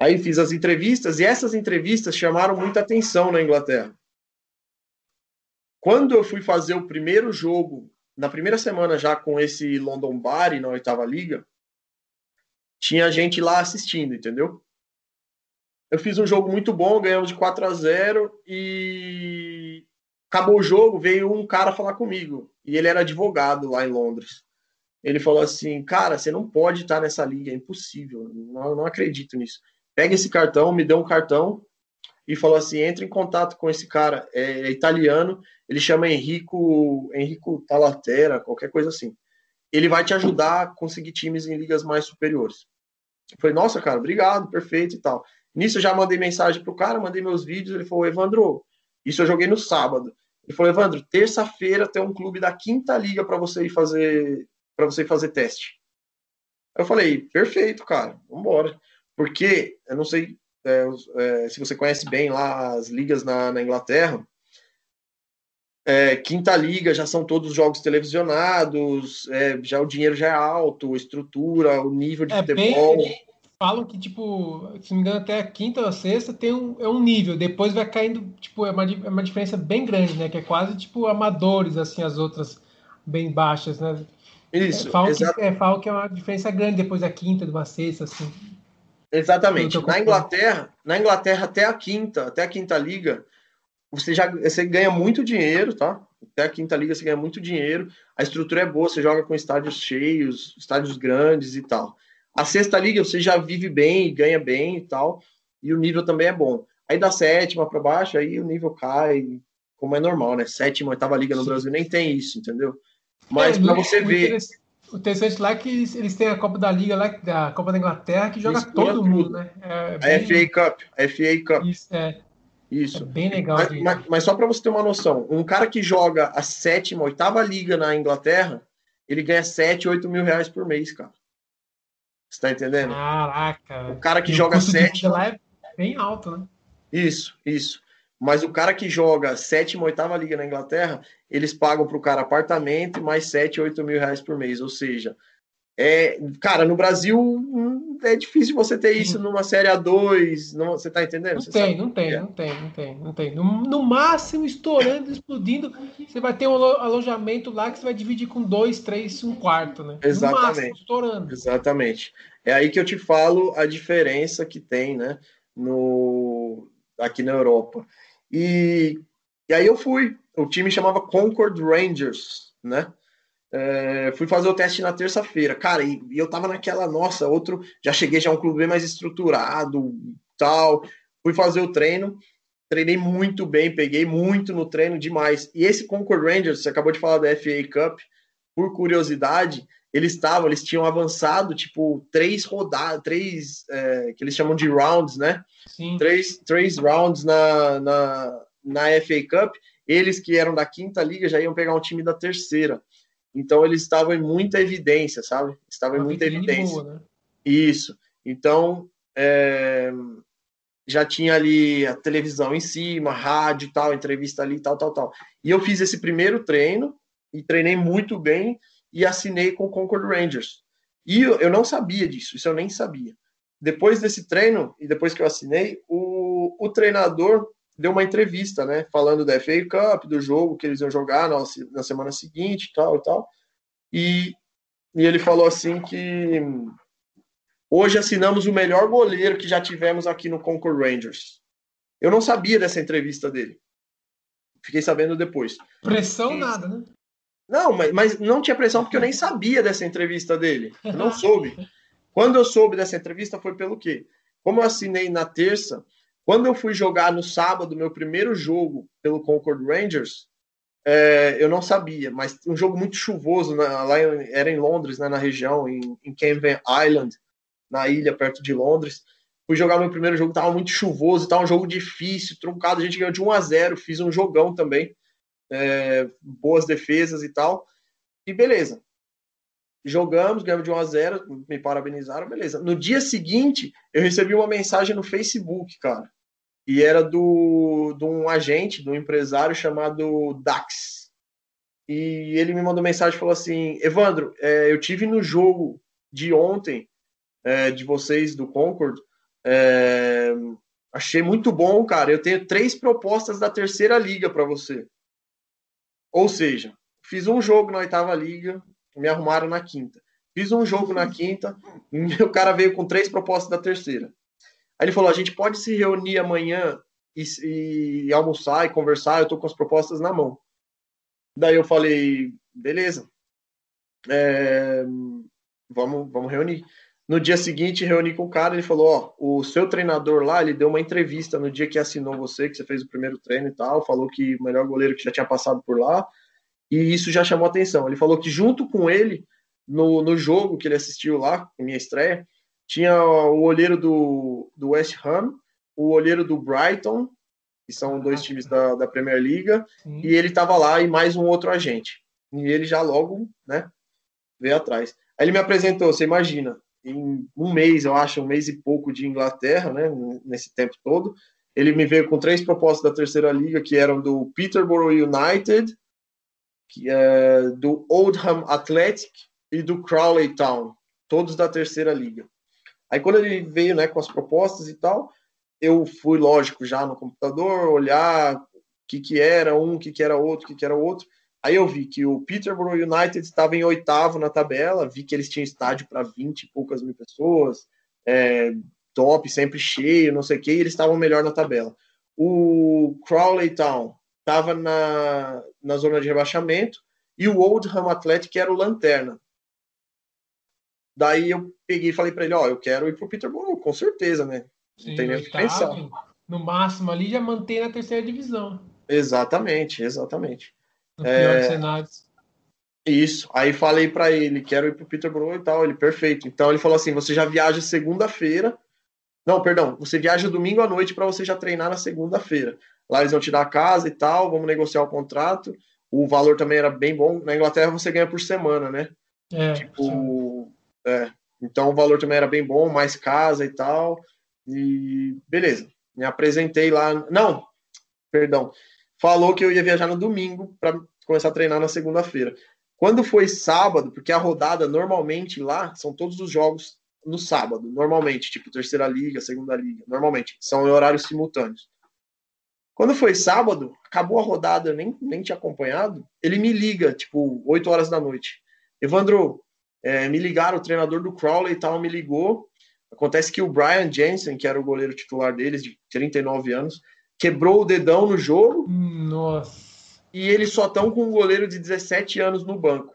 Aí fiz as entrevistas, e essas entrevistas chamaram muita atenção na Inglaterra. Quando eu fui fazer o primeiro jogo, na primeira semana já com esse London Bari na oitava liga, tinha gente lá assistindo, entendeu? Eu fiz um jogo muito bom, ganhamos de 4 a 0 e acabou o jogo, veio um cara falar comigo. E ele era advogado lá em Londres. Ele falou assim: Cara, você não pode estar nessa liga, é impossível. Não, não acredito nisso. Pega esse cartão, me deu um cartão e falou assim: entre em contato com esse cara, é, é italiano, ele chama Henrico, Henrico Talatera, qualquer coisa assim. Ele vai te ajudar a conseguir times em ligas mais superiores. Eu falei, nossa, cara, obrigado, perfeito e tal. Nisso eu já mandei mensagem pro cara, mandei meus vídeos, ele falou, Evandro, isso eu joguei no sábado. Ele falou, Evandro, terça-feira tem um clube da quinta liga para você ir fazer para você fazer teste. Eu falei, perfeito, cara, vamos embora. Porque, eu não sei é, é, se você conhece bem lá as ligas na, na Inglaterra, é, quinta liga já são todos jogos televisionados, é, já o dinheiro já é alto, a estrutura, o nível de é futebol. Bem, falam que, tipo, se não me engano, até a quinta ou a sexta tem um, é um nível, depois vai caindo, tipo, é uma, é uma diferença bem grande, né? Que é quase tipo amadores, assim, as outras bem baixas, né? Isso. É, falam, que, é, falam que é uma diferença grande depois da quinta, de uma sexta, assim. Exatamente. Na Inglaterra, na Inglaterra até a quinta, até a quinta liga, você já você ganha muito dinheiro, tá? Até a quinta liga você ganha muito dinheiro. A estrutura é boa, você joga com estádios cheios, estádios grandes e tal. A sexta liga você já vive bem, ganha bem e tal, e o nível também é bom. Aí da sétima para baixo, aí o nível cai, como é normal, né? Sétima, oitava liga no Brasil nem tem isso, entendeu? Mas é, para você ver. O interessante lá é que eles têm a Copa da Liga, lá, a Copa da Inglaterra, que joga todo mundo, né? É bem... A FA Cup, a FA Cup. Isso, é. Isso. É bem legal. Mas, mas, mas só para você ter uma noção, um cara que joga a sétima, oitava liga na Inglaterra, ele ganha 7, 8 mil reais por mês, cara. Você tá entendendo? Caraca. O cara que joga sétima. lá é bem alto, né? Isso, isso. Mas o cara que joga sétima, oitava liga na Inglaterra, eles pagam para o cara apartamento mais 7, 8 mil reais por mês. Ou seja, é, cara, no Brasil hum, é difícil você ter isso numa série A2, não, você tá entendendo? Não você tem, não tem, é. não tem, não tem, não tem. No, no, máximo, estourando, explodindo, você vai ter um alojamento lá que você vai dividir com dois, três, um quarto, né? Exatamente. No máximo, estourando. Exatamente. É aí que eu te falo a diferença que tem, né, no, aqui na Europa. E, e aí eu fui, o time chamava Concord Rangers, né? É, fui fazer o teste na terça-feira, cara, e, e, eu tava naquela, nossa, outro, já cheguei já um clube bem mais estruturado, tal, fui fazer o treino, treinei muito bem, peguei muito no treino demais. E esse Concord Rangers, você acabou de falar da FA Cup, por curiosidade, eles estavam, eles tinham avançado, tipo, três rodadas, três, é, que eles chamam de rounds, né? Sim. Três, três rounds na, na, na FA Cup. Eles que eram da quinta liga já iam pegar um time da terceira. Então eles estavam em muita evidência, sabe? Estavam em muita evidência. Boa, né? Isso. Então, é, já tinha ali a televisão em cima, rádio tal, entrevista ali, tal, tal, tal. E eu fiz esse primeiro treino e treinei muito bem e assinei com o Concord Rangers. E eu, eu não sabia disso, isso eu nem sabia. Depois desse treino e depois que eu assinei, o, o treinador deu uma entrevista, né, falando da FA Cup, do jogo que eles iam jogar na, na semana seguinte, tal, tal. E, e ele falou assim que Hoje assinamos o melhor goleiro que já tivemos aqui no Concord Rangers. Eu não sabia dessa entrevista dele. Fiquei sabendo depois. Pressão e... nada, né? Não, mas, mas não tinha pressão porque eu nem sabia dessa entrevista dele. Eu não soube. Quando eu soube dessa entrevista foi pelo quê? Como eu assinei na terça, quando eu fui jogar no sábado, meu primeiro jogo pelo Concord Rangers, é, eu não sabia, mas um jogo muito chuvoso, né, lá em, era em Londres, né, na região, em, em Camden Island na ilha, perto de Londres. Fui jogar meu primeiro jogo, tava muito chuvoso, tava um jogo difícil, truncado. A gente ganhou de 1 a 0 fiz um jogão também. É, boas defesas e tal. E beleza. Jogamos, ganhamos de 1 a 0 me parabenizaram, beleza. No dia seguinte, eu recebi uma mensagem no Facebook, cara. E era do, de um agente, de um empresário chamado Dax. E ele me mandou mensagem e falou assim: Evandro, é, eu tive no jogo de ontem é, de vocês do Concord. É, achei muito bom, cara. Eu tenho três propostas da terceira liga para você. Ou seja, fiz um jogo na oitava liga, me arrumaram na quinta. Fiz um jogo na quinta, o cara veio com três propostas da terceira. Aí ele falou: a gente pode se reunir amanhã e, e almoçar e conversar. Eu tô com as propostas na mão. Daí eu falei: beleza, é, vamos, vamos reunir. No dia seguinte, reuni com o cara, ele falou, ó, o seu treinador lá, ele deu uma entrevista no dia que assinou você, que você fez o primeiro treino e tal, falou que o melhor goleiro que já tinha passado por lá, e isso já chamou atenção. Ele falou que junto com ele, no, no jogo que ele assistiu lá, minha estreia, tinha o olheiro do, do West Ham, o olheiro do Brighton, que são dois times da, da Premier League, e ele estava lá e mais um outro agente. E ele já logo, né, veio atrás. Aí ele me apresentou, você imagina, em um mês, eu acho, um mês e pouco de Inglaterra, né, nesse tempo todo. Ele me veio com três propostas da terceira liga, que eram do Peterborough United, que é do Oldham Athletic e do Crawley Town, todos da terceira liga. Aí quando ele veio, né, com as propostas e tal, eu fui, lógico, já no computador, olhar o que que era um, o que que era outro, o que que era outro. Aí eu vi que o Peterborough United estava em oitavo na tabela, vi que eles tinham estádio para 20 e poucas mil pessoas, é, top, sempre cheio, não sei o que, e eles estavam melhor na tabela. O Crawley Town estava na, na zona de rebaixamento e o Oldham Athletic era o lanterna. Daí eu peguei e falei para ele, ó, oh, eu quero ir pro Peterborough, com certeza, né? Sim, não tem nem o que pensar. No máximo ali já mantém na terceira divisão. Exatamente, exatamente. No pior é... cenários. Isso. Aí falei para ele, quero ir pro Peterborough e tal. Ele, perfeito. Então ele falou assim: você já viaja segunda-feira. Não, perdão, você viaja domingo à noite para você já treinar na segunda-feira. Lá eles vão te dar a casa e tal, vamos negociar o contrato. O valor também era bem bom. Na Inglaterra você ganha por semana, né? É. Tipo, é. Então o valor também era bem bom, mais casa e tal. E beleza. Me apresentei lá. Não, perdão falou que eu ia viajar no domingo para começar a treinar na segunda-feira. Quando foi sábado, porque a rodada normalmente lá são todos os jogos no sábado, normalmente, tipo terceira liga, segunda liga, normalmente, são em horários simultâneos. Quando foi sábado, acabou a rodada, eu nem, nem tinha acompanhado, ele me liga, tipo, 8 horas da noite. Evandro, é, me ligaram, o treinador do Crowley e tal me ligou. Acontece que o Brian Jensen, que era o goleiro titular deles, de 39 anos, quebrou o dedão no jogo. Nossa. E eles só estão com um goleiro de 17 anos no banco.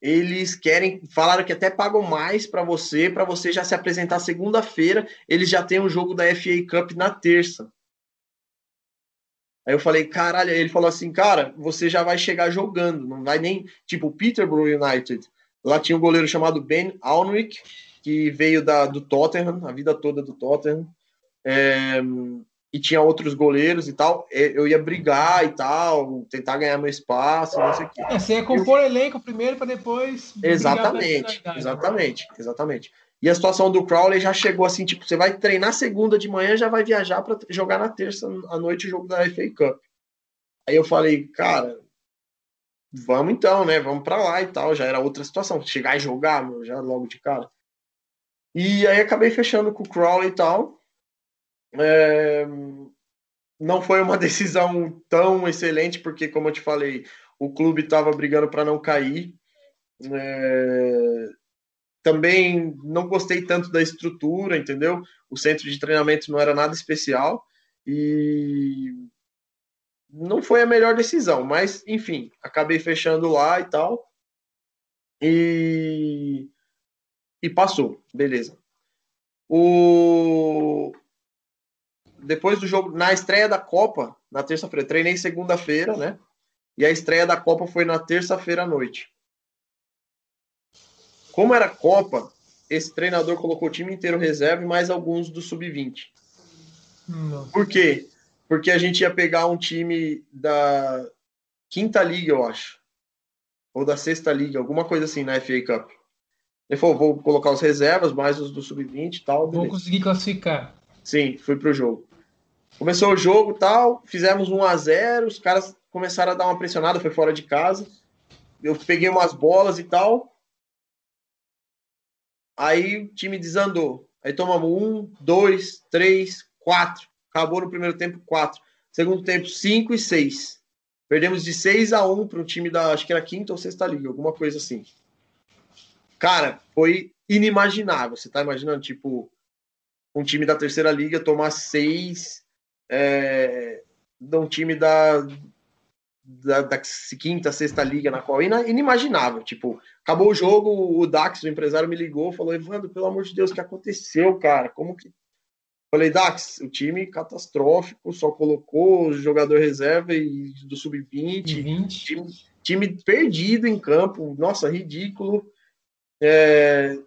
eles querem, falaram que até pagam mais para você, para você já se apresentar segunda-feira. Eles já têm o um jogo da FA Cup na terça. Aí eu falei, caralho, ele falou assim, cara, você já vai chegar jogando, não vai nem, tipo, Peterborough United. Lá tinha um goleiro chamado Ben Alnwick, que veio da, do Tottenham, a vida toda do Tottenham. É, e tinha outros goleiros e tal, eu ia brigar e tal, tentar ganhar meu espaço, não sei o quê. É, você ia compor eu... elenco primeiro para depois. Exatamente, exatamente, exatamente. E a situação do Crowley já chegou assim, tipo, você vai treinar segunda de manhã, já vai viajar para jogar na terça à noite o jogo da FA Cup. Aí eu falei, cara, vamos então, né? Vamos para lá e tal. Já era outra situação, chegar e jogar, meu, já logo de cara. E aí acabei fechando com o Crowley e tal. É, não foi uma decisão tão excelente, porque, como eu te falei, o clube estava brigando para não cair. É, também não gostei tanto da estrutura, entendeu? O centro de treinamento não era nada especial e não foi a melhor decisão, mas enfim, acabei fechando lá e tal. E, e passou, beleza. O, depois do jogo, na estreia da Copa, na terça-feira, treinei segunda-feira, né? E a estreia da Copa foi na terça-feira à noite. Como era Copa, esse treinador colocou o time inteiro reserva e mais alguns do sub-20. Por quê? Porque a gente ia pegar um time da quinta liga, eu acho. Ou da sexta liga, alguma coisa assim na FA Cup. Ele falou, vou colocar os reservas, mais os do sub-20 e tal. Vou conseguir classificar. Sim, fui pro jogo. Começou o jogo tal, fizemos 1 a 0 os caras começaram a dar uma pressionada, foi fora de casa. Eu peguei umas bolas e tal. Aí o time desandou. Aí tomamos um, dois, três, quatro. Acabou no primeiro tempo, quatro. Segundo tempo, cinco e seis. Perdemos de 6 a 1 para o time da, acho que era quinta ou sexta liga, alguma coisa assim. Cara, foi inimaginável. Você tá imaginando, tipo, um time da terceira liga tomar seis é, de um time da, da, da, quinta, sexta liga, na qual é inimaginável. Tipo, acabou o jogo, o Dax, o empresário, me ligou, falou: Evandro, pelo amor de Deus, o que aconteceu, cara? Como que. Falei, Dax, o time catastrófico, só colocou o jogador reserva e do sub-20, time, time, perdido em campo, nossa, ridículo. É,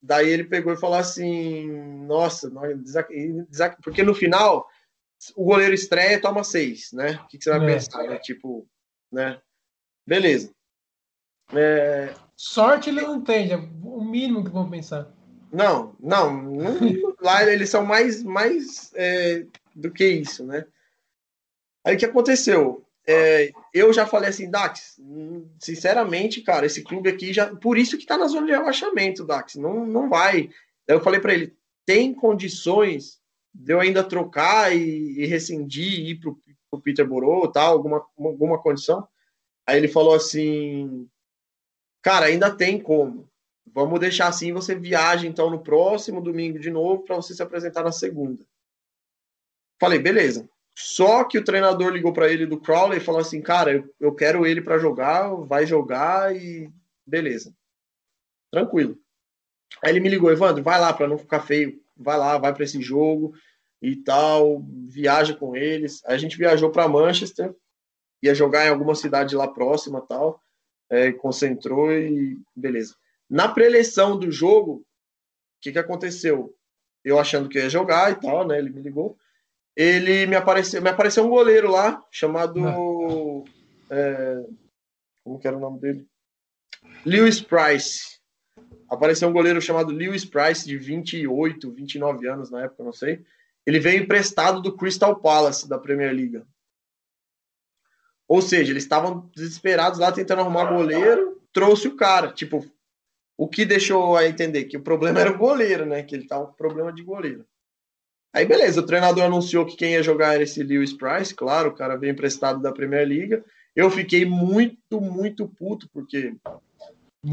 daí ele pegou e falou assim: Nossa, porque no final o goleiro estreia e toma seis, né? O que, que você vai é. pensar, né? Tipo, né? Beleza. É... Sorte ele não tem, é o mínimo que vão pensar. Não, não, não lá eles são mais, mais é, do que isso, né? Aí o que aconteceu? É, eu já falei assim, Dax, sinceramente, cara, esse clube aqui já. Por isso que tá na zona de rebaixamento, Dax. Não, não vai. Aí eu falei para ele: tem condições deu ainda trocar e, e rescindir e ir para o Peterborough, tal, alguma, alguma condição. Aí ele falou assim, cara, ainda tem como. Vamos deixar assim, você viaja então no próximo domingo de novo para você se apresentar na segunda. Falei, beleza. Só que o treinador ligou para ele do Crowley e falou assim, cara, eu, eu quero ele para jogar, vai jogar e beleza. Tranquilo. Aí ele me ligou, Evandro, vai lá para não ficar feio, vai lá, vai para esse jogo e tal, viaja com eles. A gente viajou para Manchester, ia jogar em alguma cidade lá próxima, tal, é, concentrou e beleza. Na preleção do jogo, o que, que aconteceu? Eu achando que ia jogar e tal, né? Ele me ligou. Ele me apareceu, me apareceu um goleiro lá chamado, é, como que era o nome dele? Lewis Price apareceu um goleiro chamado Lewis Price, de 28, 29 anos na época, não sei. Ele veio emprestado do Crystal Palace, da Premier League. Ou seja, eles estavam desesperados lá tentando arrumar goleiro, trouxe o cara. Tipo, o que deixou a entender que o problema era o goleiro, né? Que ele tava com problema de goleiro. Aí, beleza, o treinador anunciou que quem ia jogar era esse Lewis Price, claro, o cara veio emprestado da Premier League. Eu fiquei muito, muito puto, porque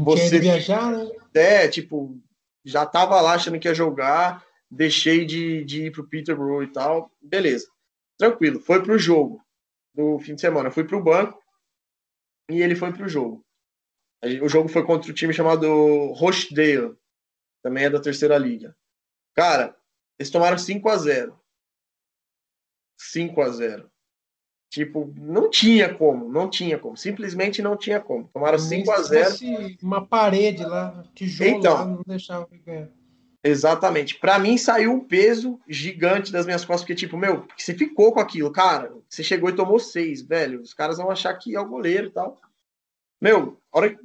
você viajar, né? É, tipo, já tava lá achando que ia jogar, deixei de, de ir pro Peterborough e tal. Beleza. Tranquilo. Foi pro jogo do fim de semana. Fui pro banco e ele foi pro jogo. O jogo foi contra o time chamado Rochdale, também é da terceira liga. Cara, eles tomaram 5 a 0 5 a 0 Tipo, não tinha como, não tinha como. Simplesmente não tinha como. Tomaram 5 a 0 Uma parede lá, tijolo então, lá, não deixava ganhar. Exatamente. Para mim saiu um peso gigante das minhas costas, porque, tipo, meu, você ficou com aquilo, cara. Você chegou e tomou seis, velho. Os caras vão achar que é o goleiro e tal. Meu, hora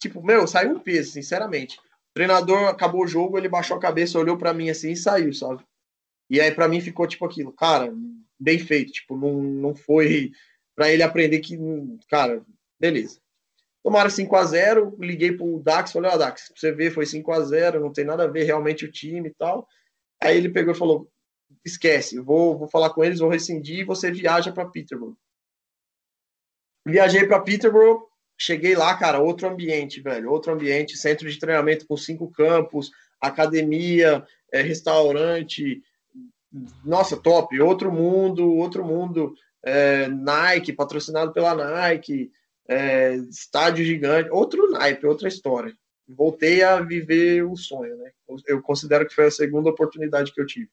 Tipo, meu, saiu um peso, sinceramente. O treinador acabou o jogo, ele baixou a cabeça, olhou para mim assim e saiu, sabe? E aí para mim ficou tipo aquilo, cara, bem feito, tipo, não, não foi para ele aprender que, cara, beleza. Tomaram 5 a 0 liguei pro Dax, falei, ó, Dax, pra você ver, foi 5 a 0 não tem nada a ver realmente o time e tal. Aí ele pegou e falou, esquece, vou, vou falar com eles, vou rescindir e você viaja para Peterborough. Viajei para Peterborough, cheguei lá, cara, outro ambiente, velho, outro ambiente, centro de treinamento com cinco campos, academia, é, restaurante, nossa, top, outro mundo, outro mundo, é, Nike, patrocinado pela Nike, é, estádio gigante, outro naipe, outra história. Voltei a viver o sonho, né? Eu considero que foi a segunda oportunidade que eu tive.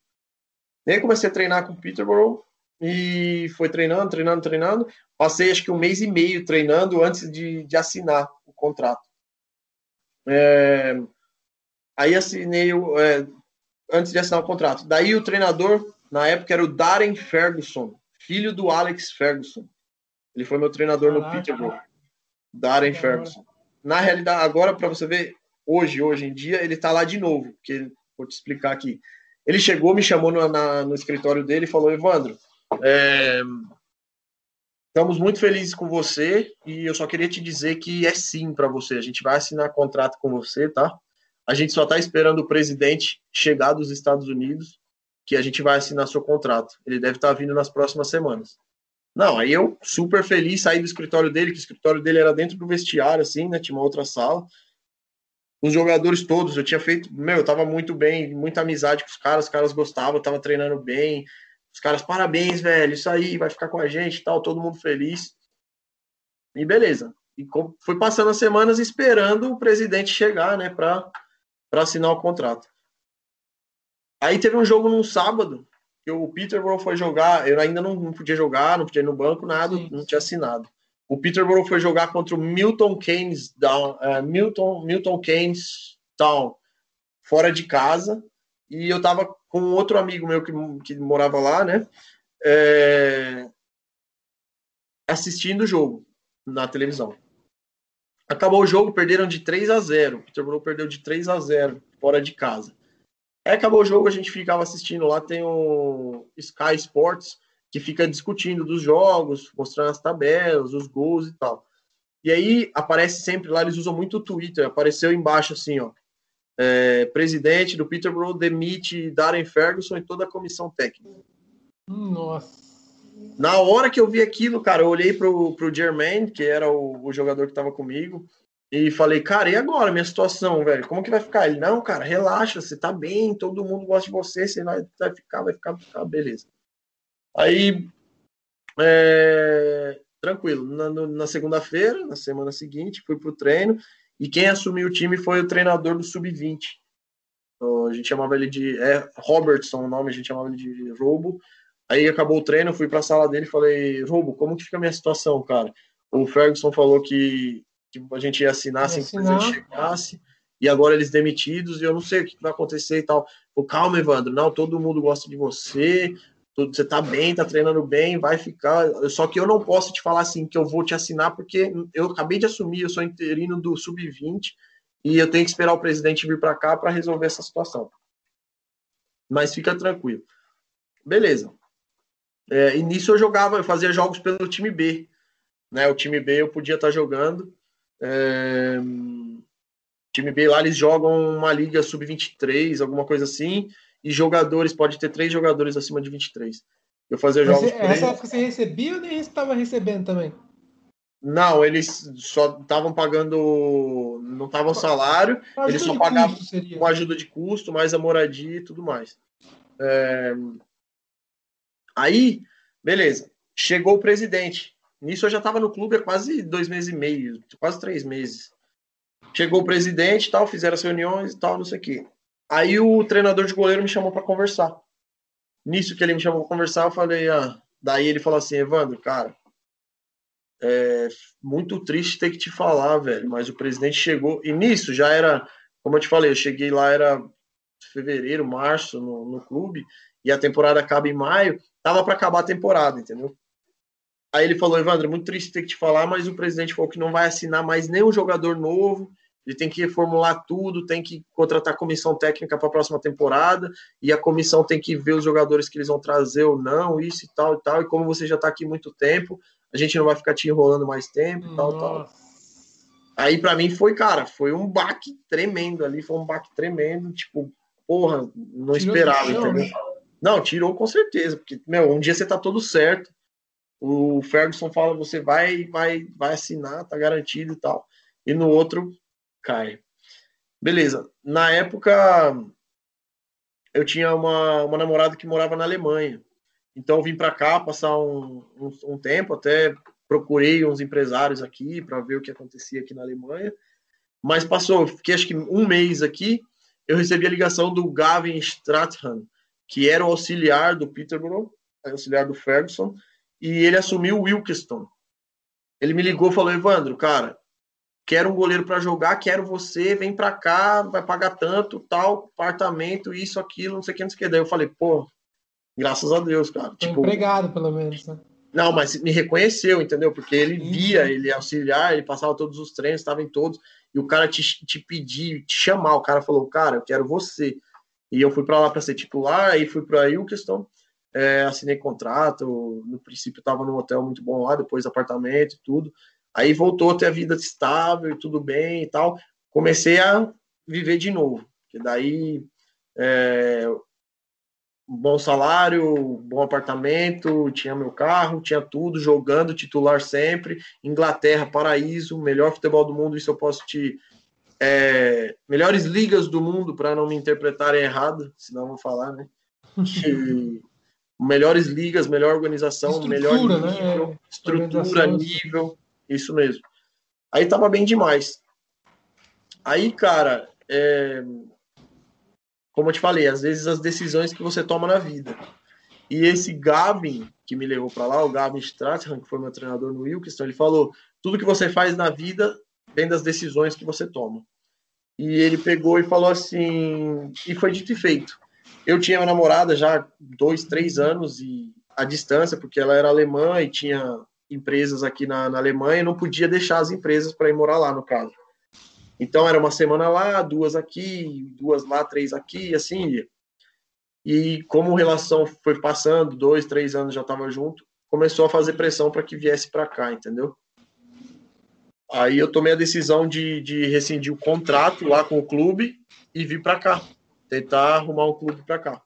Aí comecei a treinar com o Peterborough e foi treinando, treinando, treinando. Passei acho que um mês e meio treinando antes de, de assinar o contrato. É, aí assinei, é, antes de assinar o contrato. Daí o treinador, na época, era o Darren Ferguson, filho do Alex Ferguson. Ele foi meu treinador Caraca. no Peterborough. Darren Ferguson. Na realidade, agora, para você ver, hoje, hoje em dia, ele está lá de novo, porque vou te explicar aqui. Ele chegou, me chamou no, na, no escritório dele e falou: Evandro, é, estamos muito felizes com você e eu só queria te dizer que é sim para você. A gente vai assinar contrato com você, tá? A gente só está esperando o presidente chegar dos Estados Unidos, que a gente vai assinar seu contrato. Ele deve estar tá vindo nas próximas semanas. Não, aí eu super feliz saí do escritório dele, que o escritório dele era dentro do vestiário, assim, né? Tinha uma outra sala. Os jogadores todos, eu tinha feito, meu, eu tava muito bem, muita amizade com os caras, os caras gostavam, eu tava treinando bem. Os caras, parabéns, velho, isso aí, vai ficar com a gente tal, todo mundo feliz. E beleza. E foi passando as semanas esperando o presidente chegar, né, pra para assinar o contrato. Aí teve um jogo num sábado, que o Peterborough foi jogar, eu ainda não, não podia jogar, não podia ir no banco, nada, Sim. não tinha assinado. O Peterborough foi jogar contra o Milton Keynes Down, uh, Milton, Milton Keynes Town, fora de casa, e eu tava com outro amigo meu que, que morava lá, né, é, assistindo o jogo na televisão. Acabou o jogo, perderam de 3 a 0. O Peterborough perdeu de 3 a 0 fora de casa. Aí acabou o jogo, a gente ficava assistindo lá, tem o Sky Sports, que fica discutindo dos jogos, mostrando as tabelas, os gols e tal. E aí aparece sempre lá, eles usam muito o Twitter, apareceu embaixo assim, ó. É, presidente do Peterborough demite Darren Ferguson e toda a comissão técnica. Nossa. Na hora que eu vi aquilo, cara, eu olhei pro, pro Jermaine, que era o, o jogador que tava comigo, e falei, cara, e agora minha situação, velho? Como que vai ficar? Ele, não, cara, relaxa, você tá bem, todo mundo gosta de você, você vai, vai ficar, vai ficar, beleza. Aí, é, tranquilo, na, na segunda-feira, na semana seguinte, fui pro treino, e quem assumiu o time foi o treinador do Sub-20. Então, a gente chamava ele de é, Robertson, o nome, a gente chamava ele de Robo, Aí acabou o treino, fui para a sala dele e falei, Rubo, como que fica a minha situação, cara? O Ferguson falou que, que a gente ia assinar assim que o chegasse, e agora eles demitidos, e eu não sei o que vai acontecer e tal. Pô, calma, Evandro, não, todo mundo gosta de você, você tá bem, tá treinando bem, vai ficar. Só que eu não posso te falar assim que eu vou te assinar, porque eu acabei de assumir, eu sou interino do Sub-20 e eu tenho que esperar o presidente vir para cá para resolver essa situação. Mas fica tranquilo. Beleza. É, e nisso eu jogava, eu fazia jogos pelo time B. Né? O time B eu podia estar jogando. É, time B lá eles jogam uma liga sub-23, alguma coisa assim, e jogadores, pode ter três jogadores acima de 23. Eu fazia Mas jogos. Essa época você recebia ou nem estava recebendo também? Não, eles só estavam pagando, não estavam salário, eles só pagavam com ajuda de custo, mais a moradia e tudo mais. É, Aí, beleza, chegou o presidente. Nisso eu já estava no clube há quase dois meses e meio, quase três meses. Chegou o presidente tal, fizeram as reuniões e tal, não sei o quê. Aí o treinador de goleiro me chamou para conversar. Nisso que ele me chamou para conversar, eu falei, ah, daí ele falou assim, Evandro, cara, é muito triste ter que te falar, velho, mas o presidente chegou, e nisso já era, como eu te falei, eu cheguei lá, era fevereiro, março no, no clube, e a temporada acaba em maio, tava para acabar a temporada, entendeu? Aí ele falou, Evandro, muito triste ter que te falar, mas o presidente falou que não vai assinar mais nenhum jogador novo, ele tem que reformular tudo, tem que contratar comissão técnica para a próxima temporada, e a comissão tem que ver os jogadores que eles vão trazer ou não, isso e tal e tal, e como você já está aqui muito tempo, a gente não vai ficar te enrolando mais tempo e tal, tal. Aí para mim foi, cara, foi um baque tremendo ali, foi um baque tremendo, tipo, porra, não tirou esperava, entendeu? Não, tirou com certeza, porque, meu, um dia você tá todo certo, o Ferguson fala, você vai, vai, vai assinar, tá garantido e tal, e no outro cai. Beleza, na época eu tinha uma, uma namorada que morava na Alemanha, então eu vim para cá passar um, um, um tempo, até procurei uns empresários aqui para ver o que acontecia aqui na Alemanha, mas passou, fiquei acho que um mês aqui, eu recebi a ligação do Gavin Stratham, que era o auxiliar do Peterborough, auxiliar do Ferguson, e ele assumiu o Wilkeston. Ele me ligou e falou: Evandro, cara, quero um goleiro para jogar, quero você, vem para cá, vai pagar tanto, tal, apartamento, isso, aquilo, não sei o que, não sei o que. Daí eu falei: pô, graças a Deus, cara. Tipo, empregado, pelo menos, né? Não, mas me reconheceu, entendeu? Porque ele via, ele auxiliar, ele passava todos os treinos, estava em todos e o cara te, te pedir, te chamar, o cara falou, cara, eu quero você. E eu fui para lá para ser titular, aí fui para Wilkeston, é, assinei contrato, no princípio estava num hotel muito bom lá, depois apartamento e tudo. Aí voltou a ter a vida estável e tudo bem e tal. Comecei a viver de novo, que daí é, bom salário, bom apartamento, tinha meu carro, tinha tudo, jogando titular sempre. Inglaterra, paraíso, melhor futebol do mundo, isso eu posso te. É, melhores ligas do mundo, para não me interpretarem errado, senão vou falar, né? Que, melhores ligas, melhor organização, melhor nível, né? estrutura, nível, isso mesmo. Aí tava bem demais. Aí, cara, é, como eu te falei, às vezes as decisões que você toma na vida. E esse Gavin, que me levou para lá, o Gavin Stratham, que foi meu treinador no Wilkeston, ele falou: tudo que você faz na vida vem das decisões que você toma. E ele pegou e falou assim, e foi dito e feito. Eu tinha uma namorada já dois, três anos e a distância, porque ela era alemã e tinha empresas aqui na, na Alemanha, não podia deixar as empresas para ir morar lá, no caso. Então era uma semana lá, duas aqui, duas lá, três aqui, assim. E como a relação foi passando, dois, três anos já estava junto, começou a fazer pressão para que viesse para cá, entendeu? Aí eu tomei a decisão de, de rescindir o contrato lá com o clube e vir para cá, tentar arrumar um clube para cá.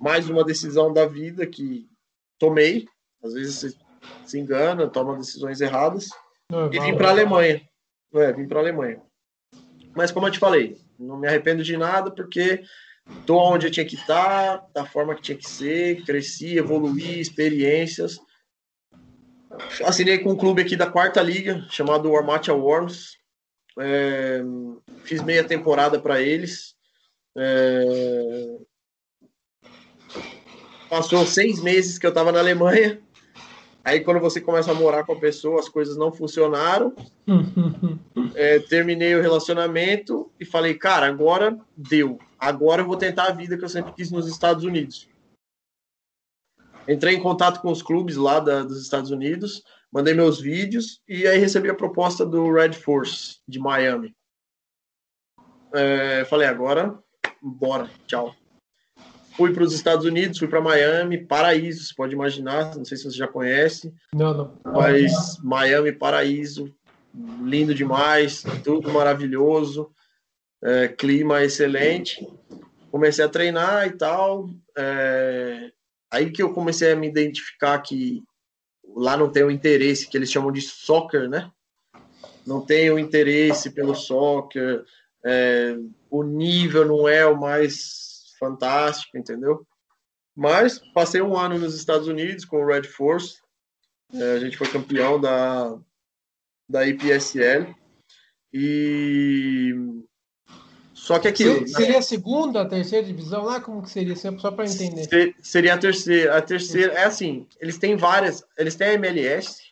Mais uma decisão da vida que tomei, às vezes você se engana, toma decisões erradas, Não, e vim para a Alemanha. É, vim para a Alemanha. Mas como eu te falei, não me arrependo de nada porque tô onde eu tinha que estar, tá, da forma que tinha que ser, cresci, evoluí, experiências. Assinei com um clube aqui da quarta liga, chamado Armatia Worms. É, fiz meia temporada para eles. É, passou seis meses que eu estava na Alemanha. Aí quando você começa a morar com a pessoa, as coisas não funcionaram. é, terminei o relacionamento e falei, cara, agora deu. Agora eu vou tentar a vida que eu sempre quis nos Estados Unidos. Entrei em contato com os clubes lá da, dos Estados Unidos, mandei meus vídeos e aí recebi a proposta do Red Force de Miami. É, falei, agora, bora, tchau. Fui para os Estados Unidos, fui para Miami, paraíso, você pode imaginar, não sei se você já conhece. Não, não. Mas Miami, paraíso, lindo demais, tudo maravilhoso, é, clima excelente. Comecei a treinar e tal. É, aí que eu comecei a me identificar que lá não tem o interesse que eles chamam de soccer, né? Não tem o interesse pelo soccer, é, o nível não é o mais fantástico, entendeu? Mas passei um ano nos Estados Unidos com o Red Force, é, a gente foi campeão da, da IPSL. E só que aquilo. Seria a segunda, a terceira divisão lá? Como que seria? Só para entender. Seria a terceira. A terceira é assim. Eles têm várias. Eles têm a MLS.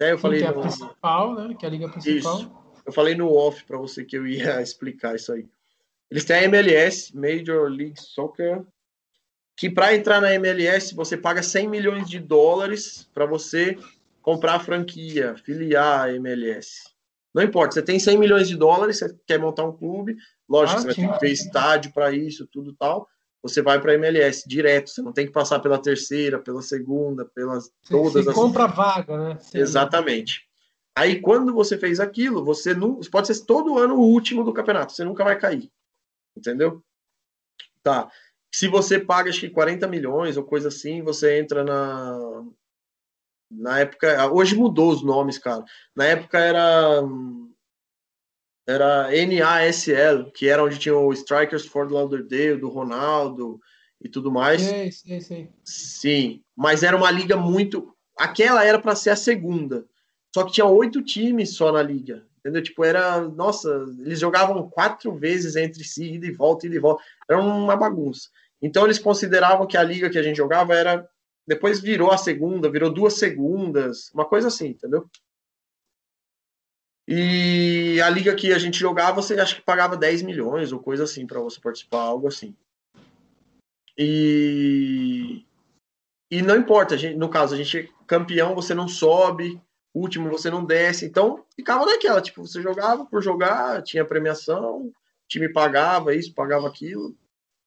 Né? Eu falei que é a no... principal, né? Que é a liga principal. Isso. Eu falei no off para você que eu ia explicar isso aí. Eles têm a MLS, Major League Soccer, que para entrar na MLS você paga 100 milhões de dólares para você comprar a franquia, filiar a MLS. Não importa, você tem 100 milhões de dólares, você quer montar um clube, lógico, ah, você vai ter que ter estádio para isso, tudo tal. Você vai para a MLS direto, você não tem que passar pela terceira, pela segunda, pelas você, todas você as. compra vaga, né? Sim. Exatamente. Aí quando você fez aquilo, você não pode ser todo ano o último do campeonato, você nunca vai cair. Entendeu? Tá. Se você paga acho que 40 milhões ou coisa assim, você entra na na época, hoje mudou os nomes, cara. Na época era era NASL, que era onde tinha o Strikers for Lauderdale, do Ronaldo e tudo mais. Sim, sim, sim. Sim, mas era uma liga muito. Aquela era para ser a segunda. Só que tinha oito times só na liga. Entendeu? Tipo, era. Nossa, eles jogavam quatro vezes entre si, ida e volta, ida e volta. Era uma bagunça. Então eles consideravam que a liga que a gente jogava era depois virou a segunda, virou duas segundas, uma coisa assim, entendeu? E a liga que a gente jogava, você acha que pagava 10 milhões ou coisa assim para você participar, algo assim. E e não importa, gente, no caso, a gente é campeão, você não sobe, último você não desce, então ficava naquela, tipo, você jogava por jogar, tinha premiação, time pagava isso, pagava aquilo,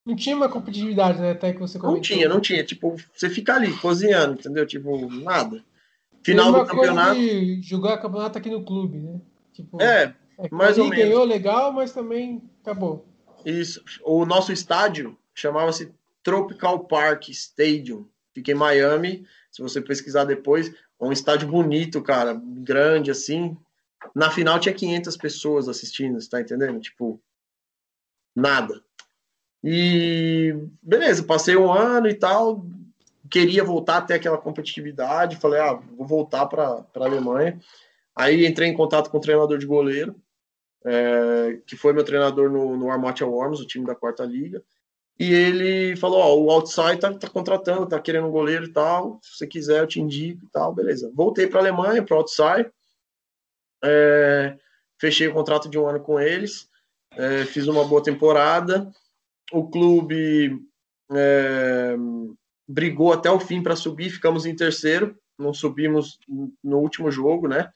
não tinha uma competitividade, né? Até que você comentou. Não tinha, não tinha. Tipo, você fica ali, cozinhando, entendeu? Tipo, nada. Final do campeonato. de jogar campeonato aqui no clube, né? Tipo, é, é mais ou menos. ganhou legal, mas também acabou. Isso. O nosso estádio chamava-se Tropical Park Stadium. Fica em Miami. Se você pesquisar depois, é um estádio bonito, cara, grande assim. Na final tinha 500 pessoas assistindo, você tá entendendo? Tipo, nada. E beleza, passei um ano e tal, queria voltar até aquela competitividade, falei, ah, vou voltar para a Alemanha. Aí entrei em contato com o treinador de goleiro, é, que foi meu treinador no, no Armatia Worms, o time da quarta liga. E ele falou: Ó, o Outside tá, tá, contratando, tá querendo um goleiro e tal. Se você quiser, eu te indico e tal. Beleza. Voltei para a Alemanha, para o Outside. É, fechei o contrato de um ano com eles. É, fiz uma boa temporada o clube é, brigou até o fim para subir, ficamos em terceiro, não subimos no último jogo, né?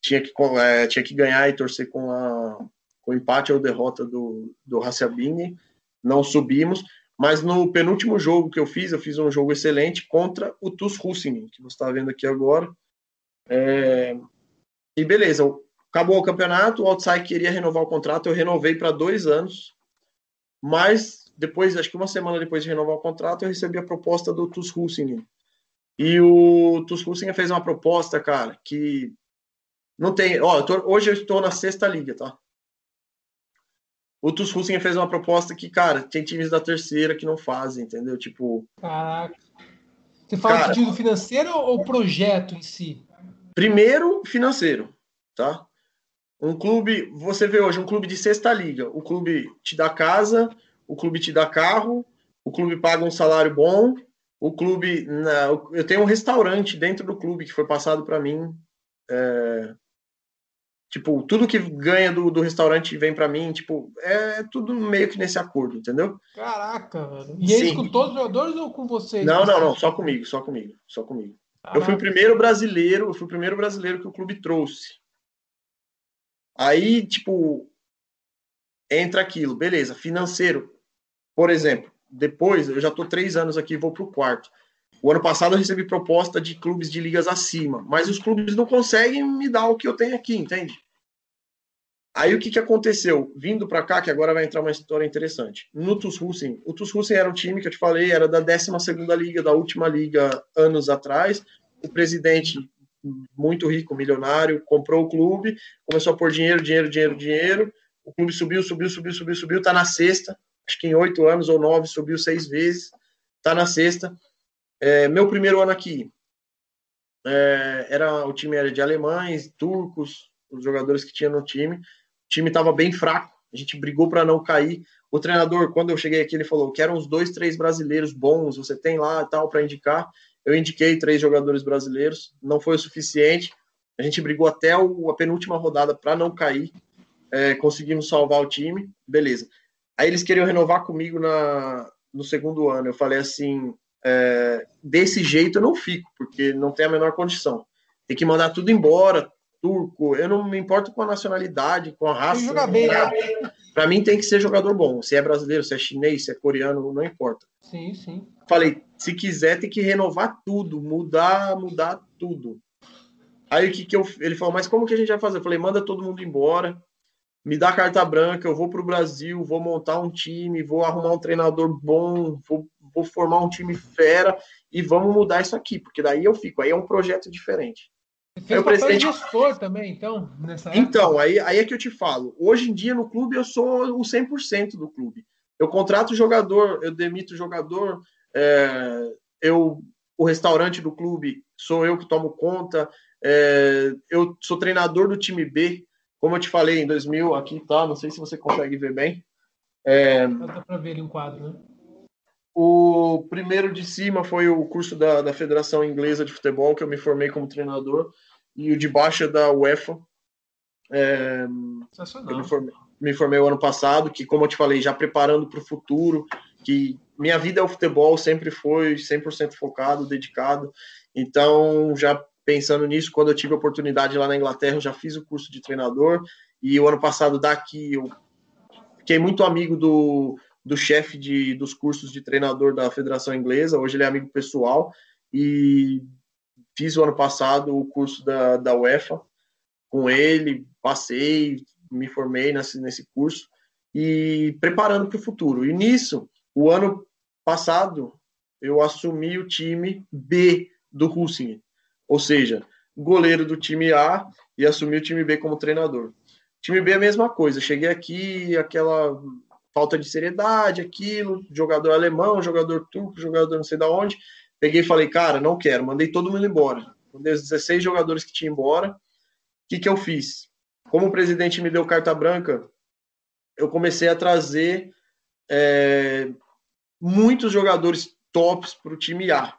Tinha que, é, tinha que ganhar e torcer com, a, com o empate ou derrota do, do Haciabini, não subimos, mas no penúltimo jogo que eu fiz, eu fiz um jogo excelente contra o TuS Russingen, que você está vendo aqui agora. É, e beleza, acabou o campeonato, o Outside queria renovar o contrato, eu renovei para dois anos, mas depois, acho que uma semana depois de renovar o contrato, eu recebi a proposta do TuS Russingen. E o TuS Russingen fez uma proposta, cara, que não tem. Ó, eu tô, hoje eu estou na sexta liga, tá? O TuS Russingen fez uma proposta que, cara, tem times da terceira que não fazem, entendeu? Tipo. Caraca. Você fala cara, sentido financeiro ou projeto em si? Primeiro, financeiro, tá? Um clube, você vê hoje um clube de sexta liga, o clube te dá casa, o clube te dá carro, o clube paga um salário bom, o clube, eu tenho um restaurante dentro do clube que foi passado para mim, é, tipo tudo que ganha do, do restaurante vem para mim, tipo é tudo meio que nesse acordo, entendeu? Caraca, velho. E eles com todos os jogadores ou com vocês? Não, não, não, só comigo, só comigo, só comigo. Caraca. Eu fui o primeiro brasileiro, eu fui o primeiro brasileiro que o clube trouxe. Aí, tipo, entra aquilo, beleza, financeiro. Por exemplo, depois, eu já estou três anos aqui, vou para o quarto. O ano passado eu recebi proposta de clubes de ligas acima, mas os clubes não conseguem me dar o que eu tenho aqui, entende? Aí o que, que aconteceu? Vindo para cá, que agora vai entrar uma história interessante. No TuS Russen, o TuS Russen era um time que eu te falei, era da 12 liga, da última liga anos atrás. O presidente muito rico, milionário, comprou o clube, começou a pôr dinheiro, dinheiro, dinheiro, dinheiro. O clube subiu, subiu, subiu, subiu, subiu, tá na sexta. Acho que em oito anos ou nove subiu seis vezes, tá na sexta. É, meu primeiro ano aqui é, era o time era de alemães, turcos, os jogadores que tinha no time. time estava bem fraco, a gente brigou para não cair. O treinador, quando eu cheguei aqui, ele falou que eram uns dois, três brasileiros bons, você tem lá tal para indicar. Eu indiquei três jogadores brasileiros, não foi o suficiente. A gente brigou até a penúltima rodada para não cair. É, conseguimos salvar o time, beleza. Aí eles queriam renovar comigo na, no segundo ano. Eu falei assim: é, desse jeito eu não fico, porque não tem a menor condição. Tem que mandar tudo embora, turco. Eu não me importo com a nacionalidade, com a raça. Joga bem, né? Para mim tem que ser jogador bom. Se é brasileiro, se é chinês, se é coreano, não importa. Sim, sim. Falei, se quiser tem que renovar tudo, mudar, mudar tudo. Aí o que que eu, ele falou, mas como que a gente vai fazer? Eu falei, manda todo mundo embora, me dá carta branca, eu vou para o Brasil, vou montar um time, vou arrumar um treinador bom, vou, vou formar um time fera e vamos mudar isso aqui, porque daí eu fico. Aí é um projeto diferente. Fez o presidente gestor também, então, nessa época? Então, aí, aí é que eu te falo. Hoje em dia, no clube, eu sou o 100% do clube. Eu contrato jogador, eu demito jogador, é, eu, o restaurante do clube sou eu que tomo conta, é, eu sou treinador do time B, como eu te falei, em 2000, aqui tá, não sei se você consegue ver bem. É, Dá para ver ali um quadro, né? O primeiro de cima foi o curso da, da Federação Inglesa de Futebol, que eu me formei como treinador, e o de baixo é da UEFA. É, eu me formei, me formei o ano passado, que, como eu te falei, já preparando para o futuro, que minha vida é o futebol, sempre foi 100% focado, dedicado. Então, já pensando nisso, quando eu tive a oportunidade lá na Inglaterra, eu já fiz o curso de treinador e o ano passado daqui eu fiquei muito amigo do, do chefe de, dos cursos de treinador da Federação Inglesa, hoje ele é amigo pessoal e fiz o ano passado o curso da, da UEFA com ele, passei, me formei nesse, nesse curso e preparando para o futuro. E nisso, o ano passado, eu assumi o time B do Husing. Ou seja, goleiro do time A e assumir o time B como treinador. Time B é a mesma coisa. Cheguei aqui, aquela falta de seriedade, aquilo, jogador alemão, jogador turco, jogador não sei da onde. Peguei e falei, cara, não quero, mandei todo mundo embora. Mandei os 16 jogadores que tinha embora. O que, que eu fiz? Como o presidente me deu carta branca, eu comecei a trazer é, muitos jogadores tops para o time A.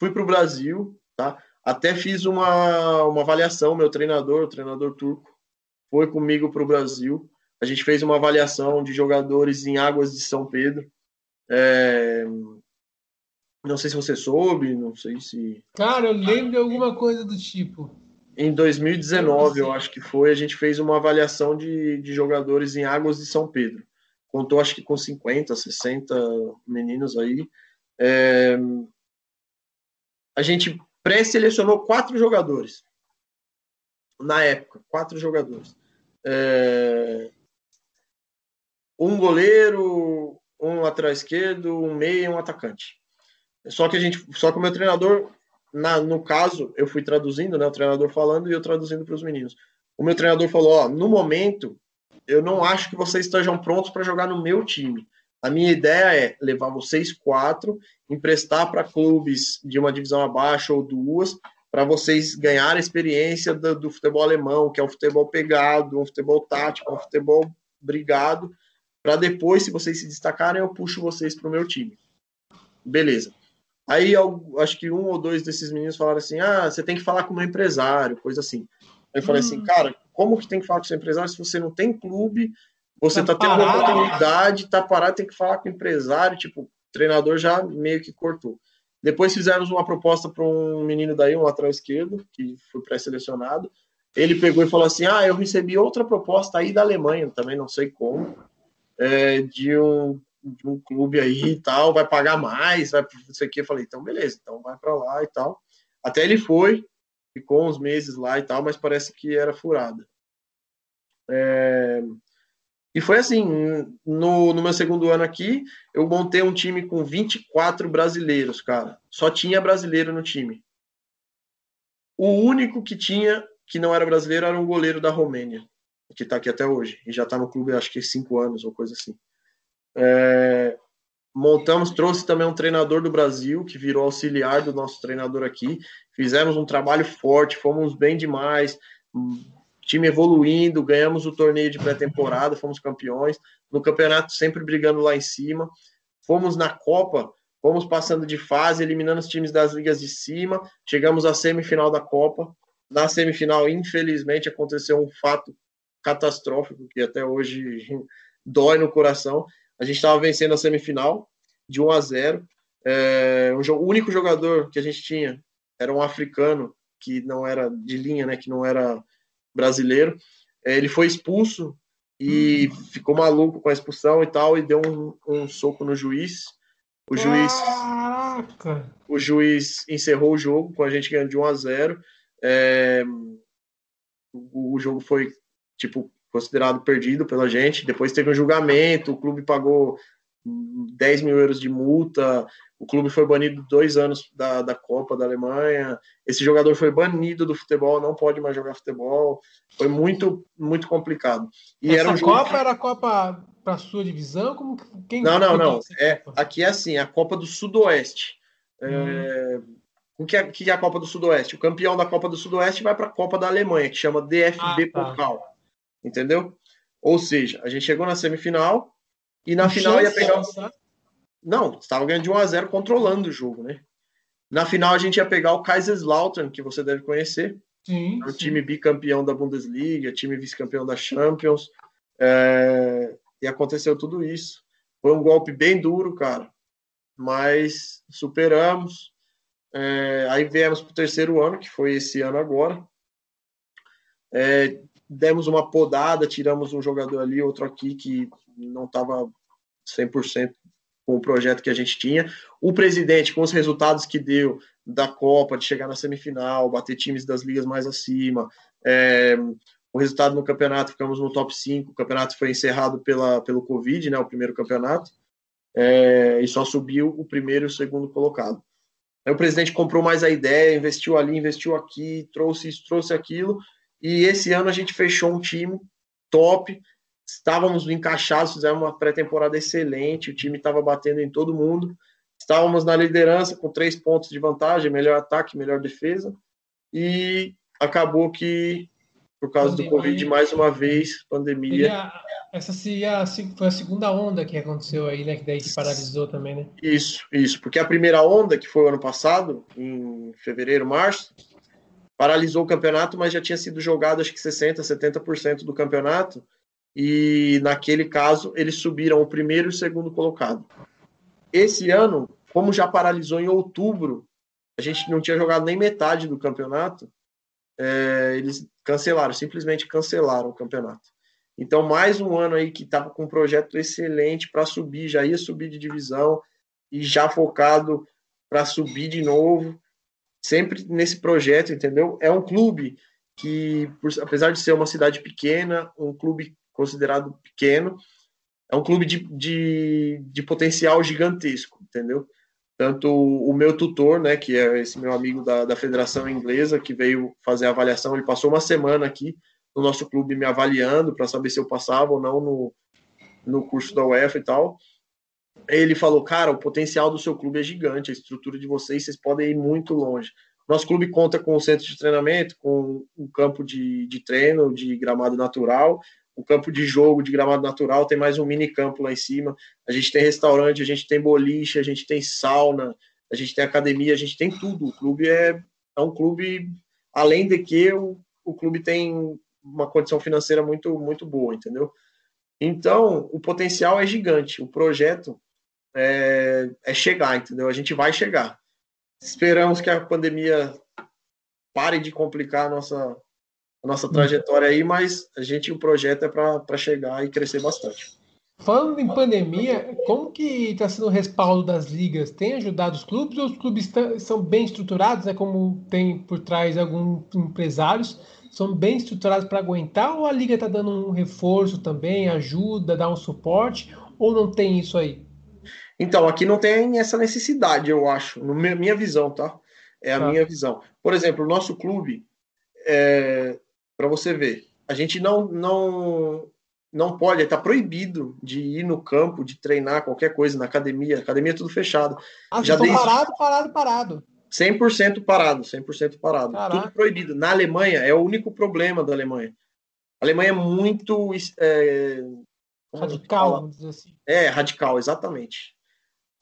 Fui para o Brasil, tá? Até fiz uma, uma avaliação, meu treinador, o treinador turco, foi comigo para o Brasil. A gente fez uma avaliação de jogadores em Águas de São Pedro. É... Não sei se você soube, não sei se. Cara, eu lembro de alguma coisa do tipo. Em 2019, eu acho que foi, a gente fez uma avaliação de, de jogadores em Águas de São Pedro. Contou, acho que com 50, 60 meninos aí. É... A gente pré-selecionou quatro jogadores. Na época, quatro jogadores. É... Um goleiro, um lateral esquerdo, um meio e um atacante. Só que a gente, só que o meu treinador, na, no caso, eu fui traduzindo, né, o treinador falando e eu traduzindo para os meninos. O meu treinador falou: ó, no momento, eu não acho que vocês estejam prontos para jogar no meu time. A minha ideia é levar vocês quatro, emprestar para clubes de uma divisão abaixo ou duas, para vocês ganharem experiência do, do, futebol alemão, que é um futebol pegado, um futebol tático, um futebol brigado, para depois, se vocês se destacarem, eu puxo vocês para o meu time. Beleza. Aí eu, acho que um ou dois desses meninos falaram assim: ah, você tem que falar com o meu empresário, coisa assim. Eu falei assim, hum. assim, cara, como que tem que falar com o seu empresário se você não tem clube, você tá, tá tendo uma oportunidade, tá parado, tem que falar com o empresário, tipo, o treinador já meio que cortou. Depois fizemos uma proposta para um menino daí, um lateral esquerdo, que foi pré-selecionado. Ele pegou e falou assim: Ah, eu recebi outra proposta aí da Alemanha, também não sei como, é, de, um, de um clube aí e tal, vai pagar mais, vai não sei o que. Eu falei: Então, beleza, então vai para lá e tal. Até ele foi, ficou uns meses lá e tal, mas parece que era furada. É, e foi assim, no, no meu segundo ano aqui, eu montei um time com 24 brasileiros, cara. Só tinha brasileiro no time. O único que tinha, que não era brasileiro, era um goleiro da Romênia, que tá aqui até hoje. E já tá no clube, acho que cinco anos ou coisa assim. É, montamos, trouxe também um treinador do Brasil, que virou auxiliar do nosso treinador aqui. Fizemos um trabalho forte, fomos bem demais time evoluindo, ganhamos o torneio de pré-temporada, fomos campeões, no campeonato sempre brigando lá em cima, fomos na Copa, fomos passando de fase, eliminando os times das ligas de cima, chegamos à semifinal da Copa, na semifinal, infelizmente, aconteceu um fato catastrófico que até hoje dói no coração, a gente estava vencendo a semifinal de 1 a 0, é, um jogo, o único jogador que a gente tinha era um africano que não era de linha, né, que não era brasileiro. É, ele foi expulso e hum. ficou maluco com a expulsão e tal e deu um, um soco no juiz. O juiz, Caraca. o juiz encerrou o jogo com a gente ganhando de 1 a 0. É, o, o jogo foi tipo considerado perdido pela gente. Depois teve um julgamento, o clube pagou 10 mil euros de multa, o clube foi banido dois anos da, da Copa da Alemanha, esse jogador foi banido do futebol, não pode mais jogar futebol, foi muito, muito complicado. E Essa era um Copa jogo... era a Copa para sua divisão? Como, quem não, não, não, é, aqui é assim, a Copa do Sudoeste. Hum. É, o que é, que é a Copa do Sudoeste? O campeão da Copa do Sudoeste vai para a Copa da Alemanha, que chama DFB ah, tá. Pokal, entendeu? Ou seja, a gente chegou na semifinal, e na final ia pegar. O... Não, estava ganhando de 1 a 0 controlando o jogo, né? Na final a gente ia pegar o Kaiserslautern, que você deve conhecer. Sim. É um time bicampeão da Bundesliga, time vice-campeão da Champions. É... E aconteceu tudo isso. Foi um golpe bem duro, cara. Mas superamos. É... Aí viemos para o terceiro ano, que foi esse ano agora. É... Demos uma podada, tiramos um jogador ali, outro aqui, que não estava 100% com o projeto que a gente tinha. O presidente, com os resultados que deu da Copa, de chegar na semifinal, bater times das ligas mais acima, é, o resultado no campeonato, ficamos no top 5, o campeonato foi encerrado pela, pelo Covid, né, o primeiro campeonato, é, e só subiu o primeiro e o segundo colocado. Aí o presidente comprou mais a ideia, investiu ali, investiu aqui, trouxe isso, trouxe aquilo, e esse ano a gente fechou um time top, estávamos encaixados, fizemos uma pré-temporada excelente, o time estava batendo em todo mundo, estávamos na liderança com três pontos de vantagem, melhor ataque, melhor defesa, e acabou que, por causa pandemia. do Covid, mais uma vez, pandemia. essa foi a segunda onda que aconteceu aí, né? Que daí se paralisou também, né? Isso, isso, porque a primeira onda, que foi o ano passado, em fevereiro, março, paralisou o campeonato, mas já tinha sido jogado acho que 60%, 70% do campeonato e naquele caso eles subiram o primeiro e o segundo colocado. Esse ano, como já paralisou em outubro, a gente não tinha jogado nem metade do campeonato, é, eles cancelaram, simplesmente cancelaram o campeonato. Então, mais um ano aí que estava com um projeto excelente para subir, já ia subir de divisão e já focado para subir de novo, sempre nesse projeto, entendeu? É um clube que, apesar de ser uma cidade pequena, um clube considerado pequeno, é um clube de, de, de potencial gigantesco, entendeu? Tanto o meu tutor, né, que é esse meu amigo da, da Federação Inglesa, que veio fazer a avaliação, ele passou uma semana aqui no nosso clube me avaliando para saber se eu passava ou não no, no curso da UEFA e tal. Ele falou, cara, o potencial do seu clube é gigante, a estrutura de vocês, vocês podem ir muito longe. Nosso clube conta com um centro de treinamento, com um campo de, de treino, de gramado natural, o campo de jogo de gramado natural, tem mais um mini campo lá em cima. A gente tem restaurante, a gente tem boliche, a gente tem sauna, a gente tem academia, a gente tem tudo. O clube é, é um clube, além de que o, o clube tem uma condição financeira muito, muito boa, entendeu? Então, o potencial é gigante. O projeto é, é chegar, entendeu? A gente vai chegar. Esperamos que a pandemia pare de complicar a nossa, a nossa trajetória aí, mas a gente, o projeto é para chegar e crescer bastante. Falando em pandemia, como que está sendo o respaldo das ligas? Tem ajudado os clubes ou os clubes são bem estruturados, né, como tem por trás alguns empresários, são bem estruturados para aguentar ou a liga está dando um reforço também, ajuda, dá um suporte, ou não tem isso aí? Então, aqui não tem essa necessidade, eu acho, na minha visão, tá? É a tá. minha visão. Por exemplo, o nosso clube, é, para você ver. A gente não não não pode, está proibido de ir no campo, de treinar qualquer coisa na academia. Academia é tudo fechado. Ah, Já desde... parado, parado, parado. 100% parado, 100% parado. Caraca. Tudo proibido. Na Alemanha, é o único problema da Alemanha. A Alemanha é muito é, radical, vamos dizer assim. É, radical, exatamente.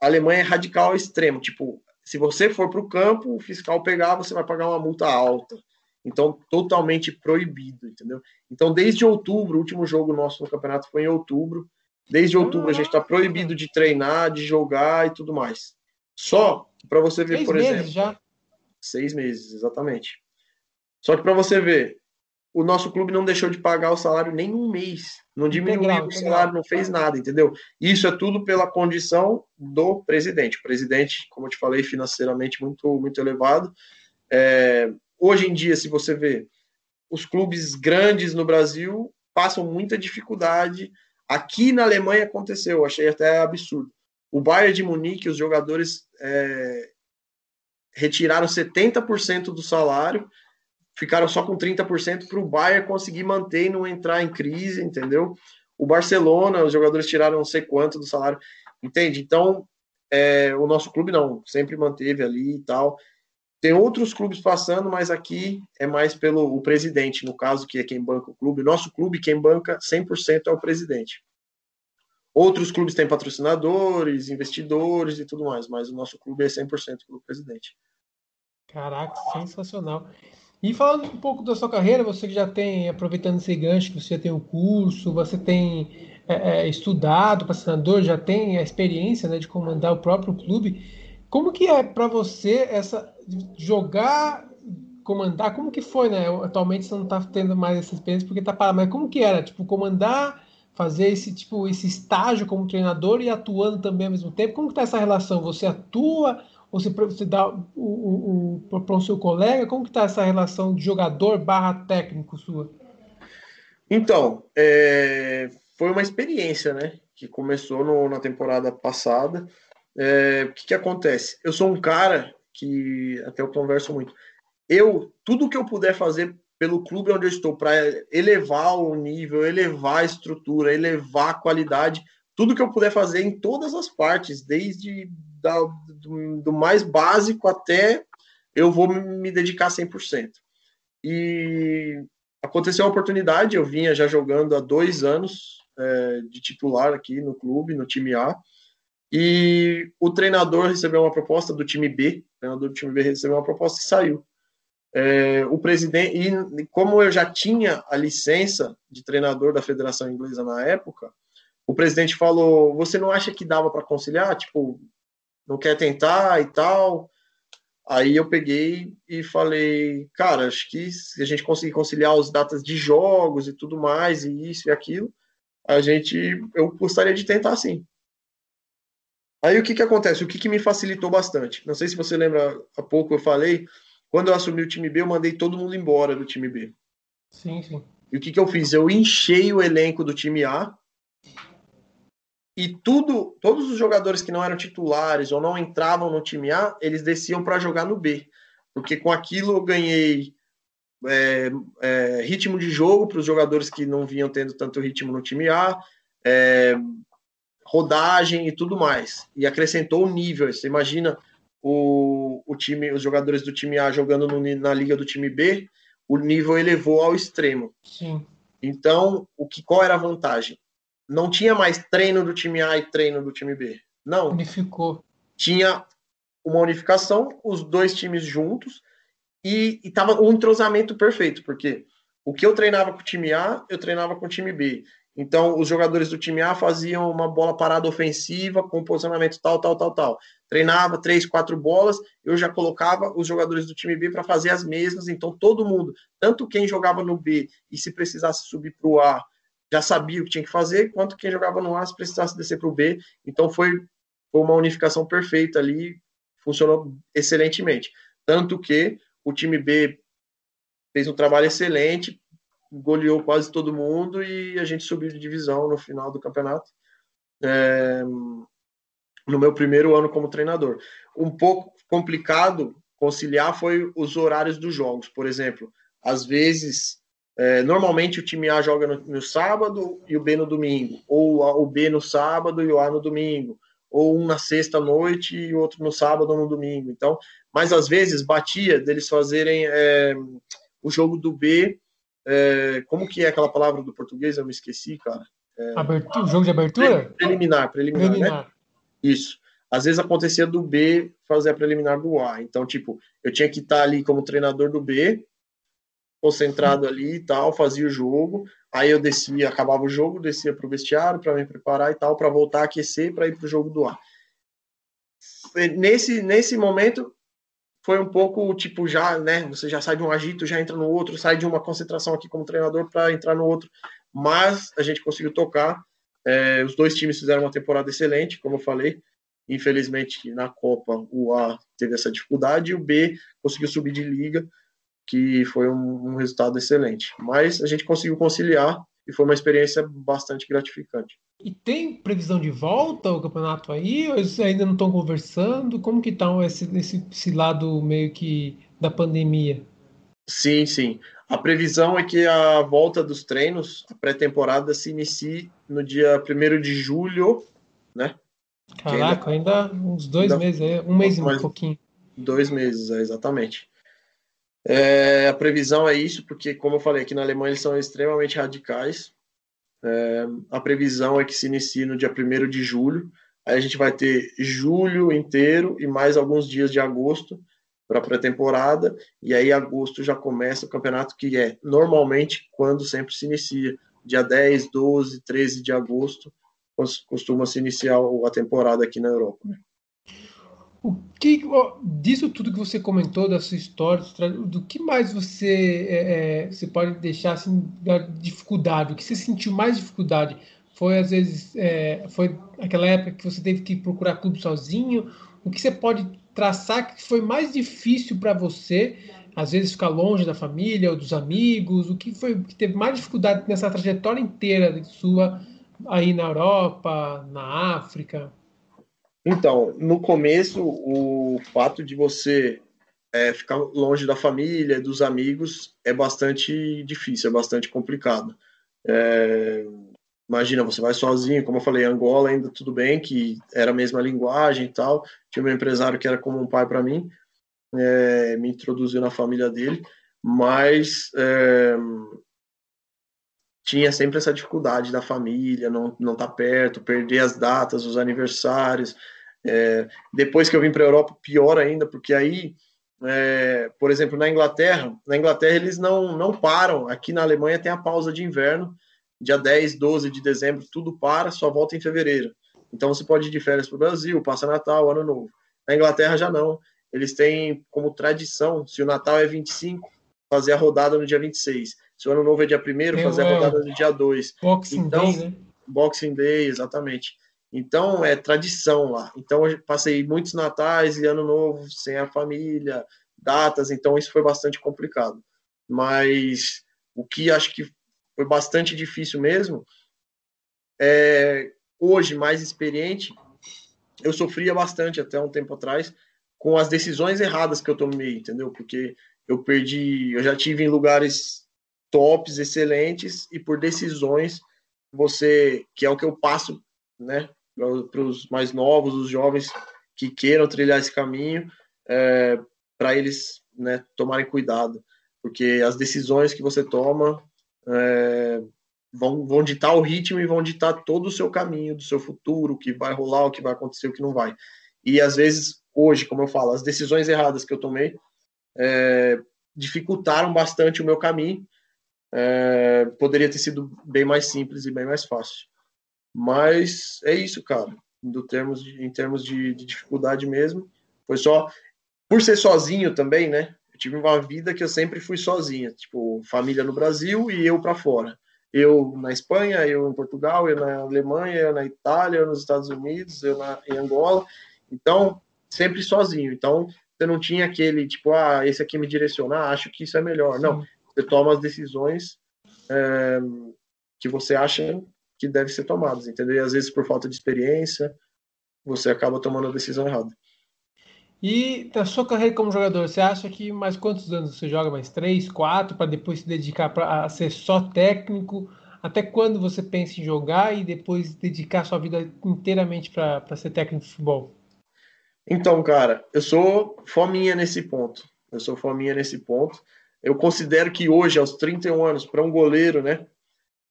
A Alemanha é radical ao extremo. Tipo, se você for para o campo, o fiscal pegar, você vai pagar uma multa alta. Então, totalmente proibido, entendeu? Então, desde outubro, o último jogo nosso no campeonato foi em outubro. Desde outubro a gente está proibido de treinar, de jogar e tudo mais. Só para você ver, Seis por meses exemplo. já. Seis meses, exatamente. Só que para você ver, o nosso clube não deixou de pagar o salário nem um mês. Não diminuiu integral, o salário, não fez nada, entendeu? Isso é tudo pela condição do presidente. O presidente, como eu te falei, financeiramente muito, muito elevado. É, hoje em dia, se você vê, os clubes grandes no Brasil passam muita dificuldade. Aqui na Alemanha aconteceu, achei até absurdo. O Bayern de Munique, os jogadores é, retiraram 70% do salário, ficaram só com 30% para o Bayern conseguir manter e não entrar em crise, entendeu? O Barcelona, os jogadores tiraram não sei quanto do salário, entende? Então, é, o nosso clube não, sempre manteve ali e tal. Tem outros clubes passando, mas aqui é mais pelo o presidente, no caso, que é quem banca o clube. Nosso clube, quem banca 100% é o presidente. Outros clubes têm patrocinadores, investidores e tudo mais, mas o nosso clube é 100% pelo presidente. Caraca, sensacional. E falando um pouco da sua carreira, você que já tem, aproveitando esse gancho, que você tem o um curso, você tem é, é, estudado para senador, já tem a experiência né, de comandar o próprio clube. Como que é para você essa jogar, comandar? Como que foi, né? Atualmente você não está tendo mais essa experiência porque está parado, mas como que era? Tipo, comandar, fazer esse tipo esse estágio como treinador e atuando também ao mesmo tempo. Como que está essa relação? Você atua ou você, você dá o, o, o para o seu colega? Como que está essa relação de jogador barra técnico sua? Então, é, foi uma experiência, né? Que começou no, na temporada passada é, o que, que acontece? Eu sou um cara que até eu converso muito. Eu, tudo que eu puder fazer pelo clube onde eu estou para elevar o nível, elevar a estrutura, elevar a qualidade, tudo que eu puder fazer em todas as partes, desde da, do, do, mais básico até eu vou me dedicar 100%. E aconteceu a oportunidade, eu vinha já jogando há dois anos é, de titular aqui no clube, no time A, e o treinador recebeu uma proposta do time B, o treinador do time B recebeu uma proposta e saiu. É, o presidente, e como eu já tinha a licença de treinador da Federação Inglesa na época, o presidente falou: Você não acha que dava para conciliar? Tipo, não quer tentar e tal? Aí eu peguei e falei: Cara, acho que se a gente conseguir conciliar as datas de jogos e tudo mais, e isso e aquilo, a gente, eu gostaria de tentar sim. Aí o que, que acontece? O que, que me facilitou bastante? Não sei se você lembra, há pouco eu falei, quando eu assumi o time B, eu mandei todo mundo embora do time B. Sim, sim. E o que, que eu fiz? Eu enchei o elenco do time A e tudo, todos os jogadores que não eram titulares ou não entravam no time A, eles desciam para jogar no B. Porque com aquilo eu ganhei é, é, ritmo de jogo para os jogadores que não vinham tendo tanto ritmo no time A, é, rodagem e tudo mais. E acrescentou o nível. Você imagina o, o time, os jogadores do time A jogando no, na liga do time B, o nível elevou ao extremo. Sim. Então, o que qual era a vantagem? Não tinha mais treino do time A e treino do time B. Não. Unificou. Tinha uma unificação, os dois times juntos, e estava um entrosamento perfeito, porque o que eu treinava com o time A, eu treinava com o time B. Então, os jogadores do time A faziam uma bola parada ofensiva com posicionamento tal, tal, tal, tal. Treinava três, quatro bolas, eu já colocava os jogadores do time B para fazer as mesmas. Então, todo mundo, tanto quem jogava no B e se precisasse subir para o A, já sabia o que tinha que fazer, quanto quem jogava no A se precisasse descer para o B. Então, foi, uma unificação perfeita ali, funcionou excelentemente. Tanto que o time B fez um trabalho excelente, goleou quase todo mundo e a gente subiu de divisão no final do campeonato. É, no meu primeiro ano como treinador. Um pouco complicado conciliar foi os horários dos jogos. Por exemplo, às vezes, é, normalmente o time A joga no, no, sábado e o B no domingo, ou a, o B no sábado e o A no domingo, ou um na sexta noite e o outro no sábado ou no domingo. Então, mas às vezes batia deles fazerem é, o jogo do B é, como que é aquela palavra do português? Eu me esqueci, cara. É, abertura, jogo de abertura? Preliminar, preliminar, preliminar. Né? Isso. Às vezes acontecia do B fazer a preliminar do A. Então, tipo, eu tinha que estar ali como treinador do B, concentrado ali e tal, fazia o jogo. Aí eu descia, acabava o jogo, descia para o vestiário para me preparar e tal, para voltar a aquecer para ir para o jogo do A. Nesse, nesse momento, foi um pouco tipo já, né? Você já sai de um agito, já entra no outro, sai de uma concentração aqui como treinador para entrar no outro. Mas a gente conseguiu tocar. É, os dois times fizeram uma temporada excelente, como eu falei. Infelizmente, na Copa, o A teve essa dificuldade e o B conseguiu subir de liga, que foi um, um resultado excelente. Mas a gente conseguiu conciliar e foi uma experiência bastante gratificante. E tem previsão de volta ao campeonato aí? Ou eles ainda não estão conversando? Como que está esse, esse, esse lado meio que da pandemia? Sim, sim. A previsão é que a volta dos treinos, a pré-temporada, se inicie no dia 1 de julho, né? Caraca, ainda, ainda uns dois ainda, meses, é, um mês e um pouquinho. Dois meses, é, exatamente. É, a previsão é isso, porque, como eu falei, aqui na Alemanha eles são extremamente radicais. É, a previsão é que se inicie no dia 1 de julho. Aí a gente vai ter julho inteiro e mais alguns dias de agosto para pré-temporada. E aí, agosto já começa o campeonato, que é normalmente quando sempre se inicia. Dia 10, 12, 13 de agosto costuma se iniciar a temporada aqui na Europa. Né? O que disso tudo que você comentou da sua história, do que mais você é, é, você pode deixar assim da dificuldade? O que você sentiu mais dificuldade? Foi às vezes é, foi aquela época que você teve que procurar clube sozinho? O que você pode traçar que foi mais difícil para você? Às vezes ficar longe da família ou dos amigos. O que foi que teve mais dificuldade nessa trajetória inteira sua aí na Europa, na África? Então, no começo, o fato de você é, ficar longe da família, dos amigos, é bastante difícil, é bastante complicado. É, imagina, você vai sozinho, como eu falei, Angola ainda tudo bem, que era a mesma linguagem e tal. Tinha um empresário que era como um pai para mim, é, me introduziu na família dele, mas é, tinha sempre essa dificuldade da família, não não estar tá perto, perder as datas, os aniversários. É, depois que eu vim para a Europa, pior ainda, porque aí, é, por exemplo, na Inglaterra, na Inglaterra eles não não param. Aqui na Alemanha tem a pausa de inverno, dia 10, 12 de dezembro, tudo para, só volta em fevereiro. Então você pode ir de férias para o Brasil, passa Natal, Ano Novo. Na Inglaterra já não. Eles têm como tradição, se o Natal é 25, fazer a rodada no dia 26 se o ano novo é dia 1 fazer a rodada no dia 2. Boxing então, Day, né? Boxing Day, exatamente. Então, é tradição lá. Então, eu passei muitos natais e ano novo sem a família, datas, então isso foi bastante complicado. Mas o que acho que foi bastante difícil mesmo é hoje mais experiente, eu sofria bastante até um tempo atrás com as decisões erradas que eu tomei, entendeu? Porque eu perdi, eu já tive em lugares tops, excelentes, e por decisões, você, que é o que eu passo, né, para os mais novos, os jovens que queiram trilhar esse caminho, é, para eles, né, tomarem cuidado, porque as decisões que você toma é, vão, vão ditar o ritmo e vão ditar todo o seu caminho, do seu futuro, o que vai rolar, o que vai acontecer, o que não vai. E às vezes, hoje, como eu falo, as decisões erradas que eu tomei é, dificultaram bastante o meu caminho é, poderia ter sido bem mais simples e bem mais fácil. Mas é isso, cara. Do termos de, em termos de, de dificuldade mesmo, foi só por ser sozinho também, né? Eu tive uma vida que eu sempre fui sozinha, tipo família no Brasil e eu para fora. Eu na Espanha, eu em Portugal, eu na Alemanha, eu na Itália, eu nos Estados Unidos, eu na, em Angola. Então, sempre sozinho. Então, você não tinha aquele tipo, ah, esse aqui me direcionar, acho que isso é melhor. Sim. Não, você toma as decisões é, que você acha que devem ser tomadas, entendeu? E às vezes por falta de experiência, você acaba tomando a decisão errada. E na sua carreira como jogador, você acha que mais quantos anos você joga? Mais três, quatro, para depois se dedicar pra, a ser só técnico? Até quando você pensa em jogar e depois dedicar sua vida inteiramente para ser técnico de futebol? Então, cara, eu sou fominha nesse ponto. Eu sou fominha nesse ponto. Eu considero que hoje, aos 31 anos, para um goleiro, né?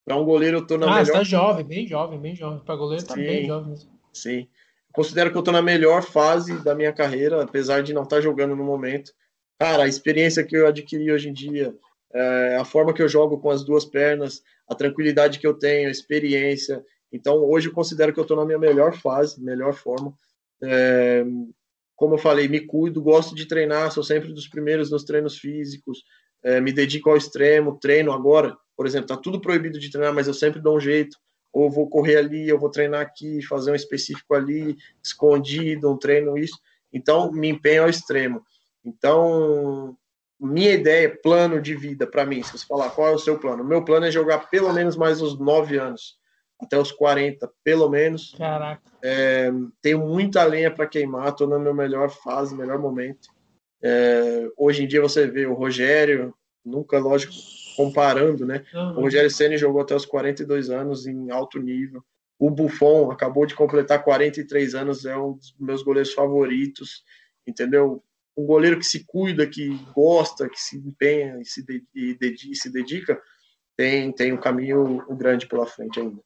Para um goleiro, eu estou na ah, melhor. Ah, está jovem, bem jovem, bem jovem. Para goleiro, está bem jovem. Sim. Considero que eu estou na melhor fase da minha carreira, apesar de não estar tá jogando no momento. Cara, a experiência que eu adquiri hoje em dia, é, a forma que eu jogo com as duas pernas, a tranquilidade que eu tenho, a experiência. Então, hoje eu considero que eu estou na minha melhor fase, melhor forma. É, como eu falei, me cuido, gosto de treinar, sou sempre dos primeiros nos treinos físicos, é, me dedico ao extremo, treino agora, por exemplo, tá tudo proibido de treinar, mas eu sempre dou um jeito, ou vou correr ali, eu vou treinar aqui, fazer um específico ali, escondido, um treino isso, então me empenho ao extremo. Então, minha ideia, plano de vida para mim, se você falar qual é o seu plano, meu plano é jogar pelo menos mais uns nove anos, até os 40, pelo menos. Caraca. É, tenho muita lenha para queimar, estou na minha melhor fase, melhor momento. É, hoje em dia você vê o Rogério, nunca, lógico, comparando, né? Uhum. O Rogério Senna jogou até os 42 anos em alto nível. O Buffon acabou de completar 43 anos, é um dos meus goleiros favoritos, entendeu? Um goleiro que se cuida, que gosta, que se empenha e se, e se dedica, tem, tem um caminho grande pela frente ainda.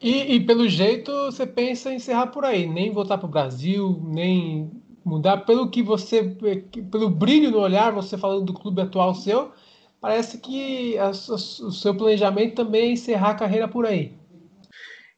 E, e, pelo jeito você pensa em encerrar por aí, nem voltar para o Brasil, nem mudar. Pelo que você, pelo brilho no olhar, você falando do clube atual seu, parece que a, a, o seu planejamento também é encerrar a carreira por aí.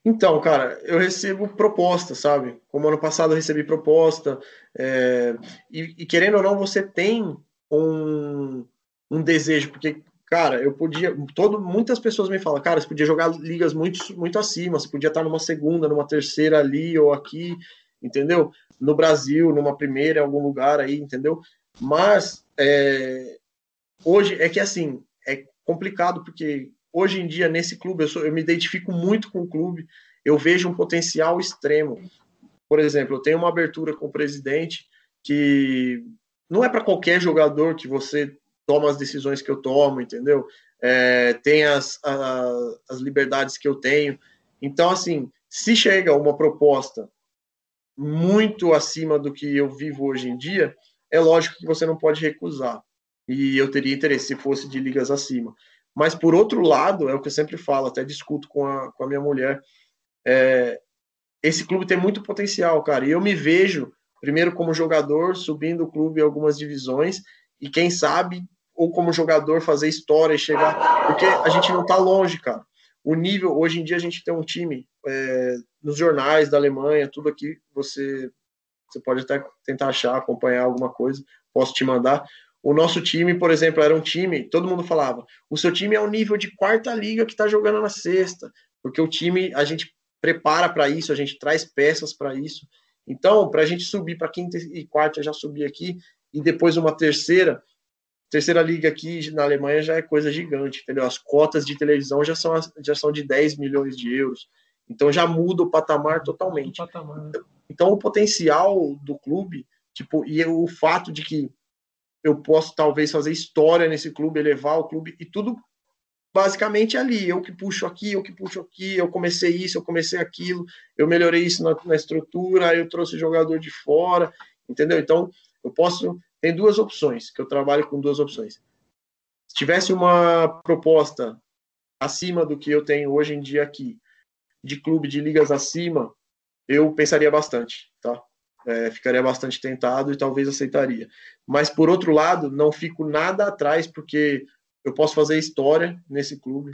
Então, cara, eu recebo proposta, sabe? Como ano passado eu recebi proposta, é, e, e, querendo ou não, você tem um, um desejo, porque cara, eu podia. Todo, muitas pessoas me falam, cara, você podia jogar ligas muito, muito acima, você podia estar numa segunda, numa terceira ali ou aqui, entendeu? No Brasil, numa primeira, em algum lugar aí, entendeu? Mas é, hoje é que assim, é complicado porque hoje em dia nesse clube eu, sou, eu me identifico muito com o clube, eu vejo um potencial extremo. Por exemplo, eu tenho uma abertura com o presidente que não é para qualquer jogador que você tomo as decisões que eu tomo, entendeu? É, tem as, a, as liberdades que eu tenho. Então, assim, se chega uma proposta muito acima do que eu vivo hoje em dia, é lógico que você não pode recusar. E eu teria interesse se fosse de ligas acima. Mas, por outro lado, é o que eu sempre falo, até discuto com a, com a minha mulher, é, esse clube tem muito potencial, cara. E eu me vejo, primeiro como jogador, subindo o clube em algumas divisões, e quem sabe ou como jogador fazer história e chegar. Porque a gente não está longe, cara. O nível, hoje em dia, a gente tem um time é, nos jornais da Alemanha, tudo aqui, você, você pode até tentar achar, acompanhar alguma coisa, posso te mandar. O nosso time, por exemplo, era um time, todo mundo falava, o seu time é o nível de quarta liga que está jogando na sexta, porque o time, a gente prepara para isso, a gente traz peças para isso. Então, para a gente subir para quinta e quarta, já subir aqui, e depois uma terceira, terceira liga aqui na Alemanha já é coisa gigante, entendeu? As cotas de televisão já são, já são de 10 milhões de euros. Então já muda o patamar totalmente. O patamar. Então o potencial do clube, tipo, e o fato de que eu posso talvez fazer história nesse clube, elevar o clube e tudo basicamente ali, eu que puxo aqui, eu que puxo aqui, eu comecei isso, eu comecei aquilo, eu melhorei isso na, na estrutura, eu trouxe jogador de fora, entendeu? Então, eu posso tem duas opções, que eu trabalho com duas opções. Se tivesse uma proposta acima do que eu tenho hoje em dia aqui, de clube de ligas acima, eu pensaria bastante, tá? É, ficaria bastante tentado e talvez aceitaria. Mas, por outro lado, não fico nada atrás, porque eu posso fazer história nesse clube.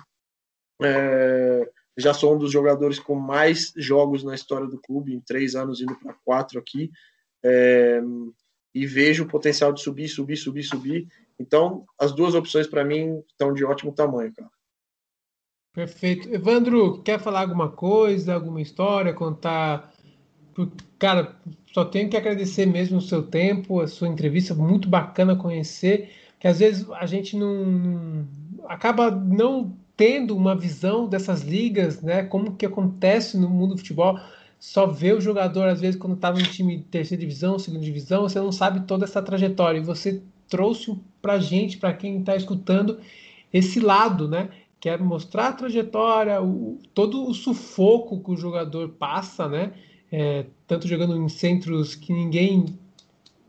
É, já sou um dos jogadores com mais jogos na história do clube, em três anos indo para quatro aqui. É, e vejo o potencial de subir, subir, subir, subir. Então, as duas opções para mim estão de ótimo tamanho, cara. Perfeito. Evandro, quer falar alguma coisa, alguma história, contar? Cara, só tenho que agradecer mesmo o seu tempo, a sua entrevista, muito bacana conhecer, que às vezes a gente não, acaba não tendo uma visão dessas ligas, né? Como que acontece no mundo do futebol só vê o jogador, às vezes, quando está no time de terceira divisão, segunda divisão, você não sabe toda essa trajetória. E você trouxe para gente, para quem está escutando, esse lado, né? Quero mostrar a trajetória, o, todo o sufoco que o jogador passa, né? É, tanto jogando em centros que ninguém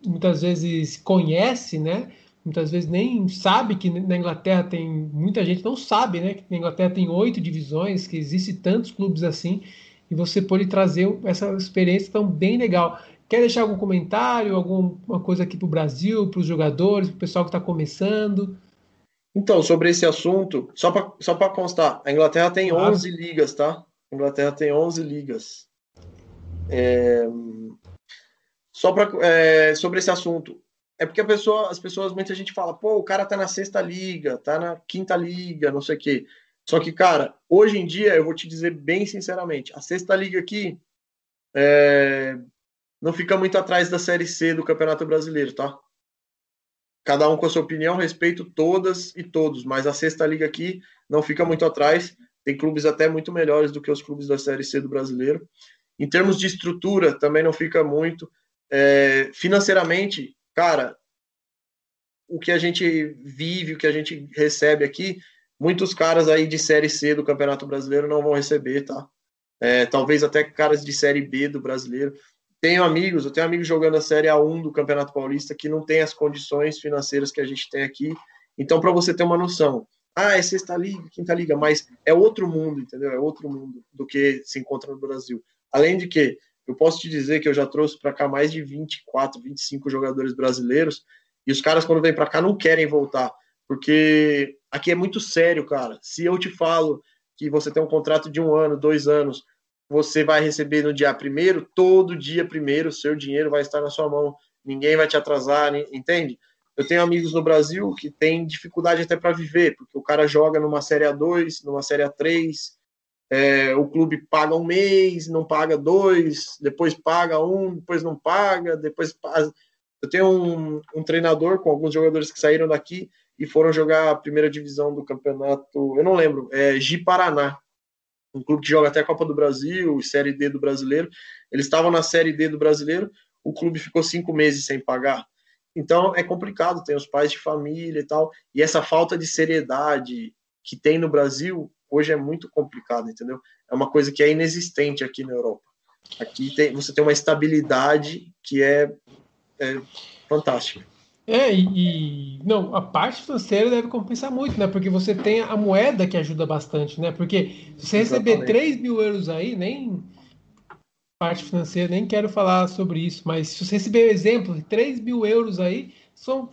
muitas vezes conhece, né? muitas vezes nem sabe que na Inglaterra tem muita gente não sabe, né? Que na Inglaterra tem oito divisões, que existe tantos clubes assim, e você pode trazer essa experiência tão bem legal. Quer deixar algum comentário, alguma coisa aqui para o Brasil, para os jogadores, para o pessoal que está começando? Então, sobre esse assunto, só para só constar, a Inglaterra tem claro. 11 ligas, tá? A Inglaterra tem 11 ligas. É... Só para é, sobre esse assunto, é porque pessoa, as pessoas, muita gente fala, pô, o cara tá na sexta liga, tá na quinta liga, não sei o quê. Só que, cara, hoje em dia, eu vou te dizer bem sinceramente, a sexta liga aqui é, não fica muito atrás da Série C do Campeonato Brasileiro, tá? Cada um com a sua opinião, respeito todas e todos, mas a sexta liga aqui não fica muito atrás. Tem clubes até muito melhores do que os clubes da Série C do Brasileiro. Em termos de estrutura, também não fica muito. É, financeiramente, cara, o que a gente vive, o que a gente recebe aqui, muitos caras aí de Série C do Campeonato Brasileiro não vão receber, tá? É, talvez até caras de Série B do Brasileiro. Tenho amigos, eu tenho amigos jogando a Série A1 do Campeonato Paulista que não tem as condições financeiras que a gente tem aqui. Então, para você ter uma noção, ah, é sexta liga, quinta liga, mas é outro mundo, entendeu? É outro mundo do que se encontra no Brasil. Além de que, eu posso te dizer que eu já trouxe para cá mais de 24, 25 jogadores brasileiros, e os caras, quando vêm para cá, não querem voltar, porque aqui é muito sério, cara. Se eu te falo que você tem um contrato de um ano, dois anos, você vai receber no dia primeiro, todo dia primeiro, seu dinheiro vai estar na sua mão, ninguém vai te atrasar, entende? Eu tenho amigos no Brasil que têm dificuldade até para viver, porque o cara joga numa Série A2, numa Série A3, é, o clube paga um mês, não paga dois, depois paga um, depois não paga, depois. Eu tenho um, um, treinador com alguns jogadores que saíram daqui e foram jogar a primeira divisão do campeonato, eu não lembro, é Gi Paraná, um clube que joga até a Copa do Brasil Série D do Brasileiro. Eles estavam na Série D do Brasileiro, o clube ficou cinco meses sem pagar. Então é complicado, tem os pais de família e tal, e essa falta de seriedade que tem no Brasil hoje é muito complicado, entendeu? É uma coisa que é inexistente aqui na Europa. Aqui tem, você tem uma estabilidade que é, é fantástica. É, e, e, não, a parte financeira deve compensar muito, né? Porque você tem a moeda que ajuda bastante, né? Porque se você receber Exatamente. 3 mil euros aí, nem parte financeira, nem quero falar sobre isso, mas se você receber exemplo, 3 mil euros aí, são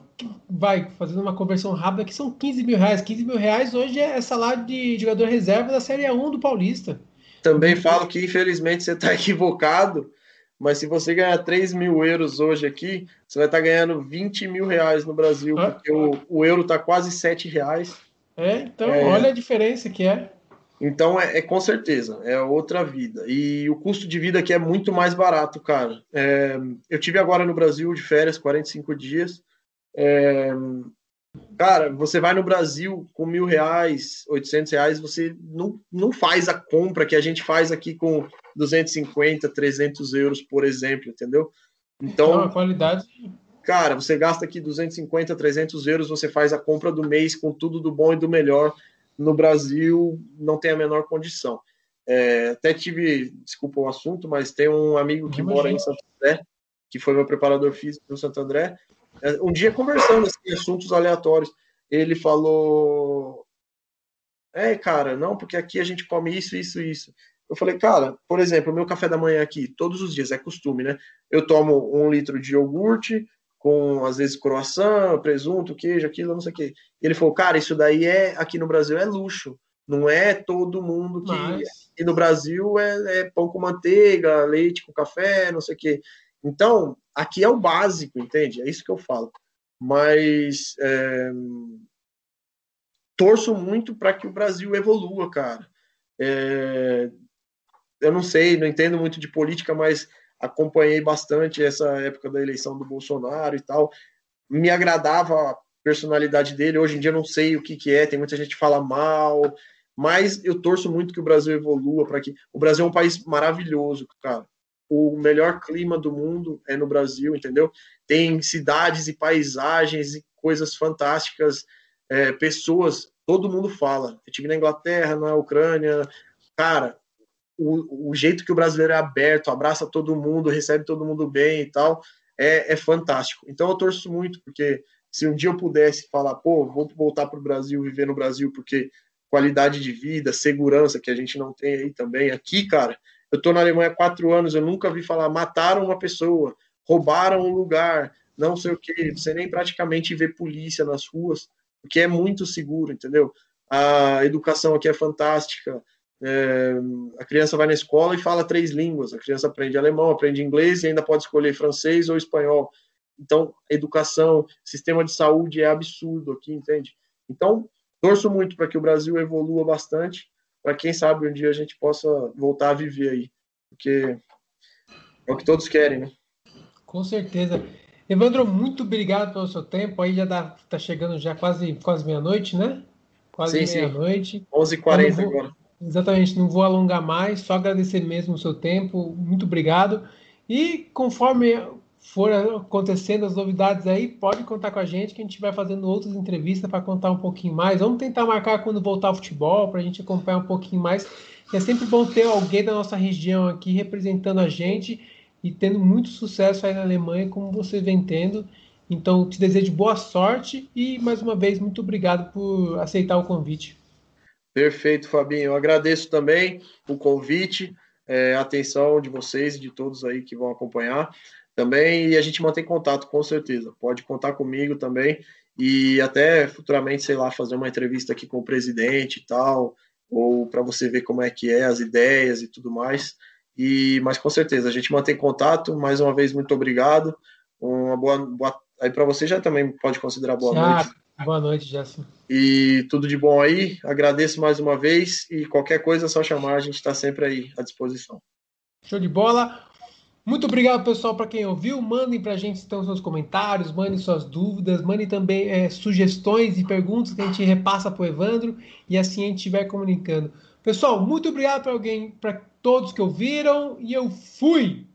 vai fazendo uma conversão rápida que são 15 mil reais. 15 mil reais hoje é salário de jogador reserva da Série 1 do Paulista. Também falo que infelizmente você está equivocado, mas se você ganhar 3 mil euros hoje aqui, você vai estar tá ganhando 20 mil reais no Brasil, ah, porque O, o, euro está quase 7 reais. É, então é... olha a diferença que é. Então é, é, com certeza, é outra vida. E o custo de vida aqui é muito mais barato, cara. É, eu tive agora no Brasil de férias, 45 dias. Cara, você vai no Brasil com mil reais, 800 reais, você não, não faz a compra que a gente faz aqui com 250, 300 euros, por exemplo, entendeu? Então, a qualidade. Cara, você gasta aqui 250, 300 euros, você faz a compra do mês com tudo do bom e do melhor. No Brasil, não tem a menor condição. É, até tive, desculpa o assunto, mas tem um amigo que mora em Santo André, que foi meu preparador físico no Santo André, um dia conversando assim, assuntos aleatórios, ele falou: É, cara, não, porque aqui a gente come isso, isso, isso. Eu falei, cara, por exemplo, o meu café da manhã aqui, todos os dias, é costume, né? Eu tomo um litro de iogurte, com às vezes croissant, presunto, queijo, aquilo, não sei o quê. E ele falou, cara, isso daí é aqui no Brasil é luxo. Não é todo mundo que. Mas... E no Brasil é, é, pão com manteiga, leite com café, não sei o quê. Então, aqui é o básico, entende? É isso que eu falo. Mas é, torço muito para que o Brasil evolua, cara. É, eu não sei, não entendo muito de política, mas acompanhei bastante essa época da eleição do Bolsonaro e tal. Me agradava a personalidade dele. Hoje em dia não sei o que, que é, tem muita gente que fala mal, mas eu torço muito que o Brasil evolua para que o Brasil é um país maravilhoso, cara o melhor clima do mundo é no Brasil, entendeu? Tem cidades e paisagens e coisas fantásticas, é, pessoas, todo mundo fala. Eu tive na Inglaterra, na Ucrânia, cara, o, o, jeito que o brasileiro é aberto, abraça todo mundo, recebe todo mundo bem e tal, é, é fantástico. Então eu torço muito, porque se um dia eu pudesse falar, pô, vou voltar para o Brasil, viver no Brasil, porque qualidade de vida, segurança que a gente não tem aí também. Aqui, cara, eu estou na Alemanha há quatro anos, eu nunca vi falar mataram uma pessoa, roubaram um lugar, não sei o que. Você nem praticamente vê polícia nas ruas, porque é muito seguro, entendeu? A educação aqui é fantástica. É, a criança vai na escola e fala três línguas. A criança aprende alemão, aprende inglês e ainda pode escolher francês ou espanhol. Então, educação, sistema de saúde é absurdo aqui, entende? Então, torço muito para que o Brasil evolua bastante para quem sabe um dia a gente possa voltar a viver aí, porque é o que todos querem, né? Com certeza. Evandro, muito obrigado pelo seu tempo. Aí já está chegando já quase, quase meia-noite, né? Quase meia-noite. 11h40 agora. Exatamente, não vou alongar mais, só agradecer mesmo o seu tempo. Muito obrigado. E conforme for acontecendo as novidades aí, pode contar com a gente que a gente vai fazendo outras entrevistas para contar um pouquinho mais. Vamos tentar marcar quando voltar ao futebol para a gente acompanhar um pouquinho mais. É sempre bom ter alguém da nossa região aqui representando a gente e tendo muito sucesso aí na Alemanha, como você vem tendo. Então, te desejo boa sorte e, mais uma vez, muito obrigado por aceitar o convite. Perfeito, Fabinho. Eu agradeço também o convite, é, a atenção de vocês e de todos aí que vão acompanhar também e a gente mantém contato com certeza. Pode contar comigo também e até futuramente, sei lá, fazer uma entrevista aqui com o presidente e tal, ou para você ver como é que é as ideias e tudo mais. E mas com certeza a gente mantém contato. Mais uma vez muito obrigado. Uma boa, boa... aí para você já também pode considerar boa já, noite. Boa noite, Jéssica. E tudo de bom aí. Agradeço mais uma vez e qualquer coisa é só chamar, a gente está sempre aí à disposição. Show de bola. Muito obrigado, pessoal, para quem ouviu. Mandem para a gente então seus comentários, mandem suas dúvidas, mandem também é, sugestões e perguntas que a gente repassa para o Evandro e assim a gente estiver comunicando. Pessoal, muito obrigado para alguém, para todos que ouviram e eu fui!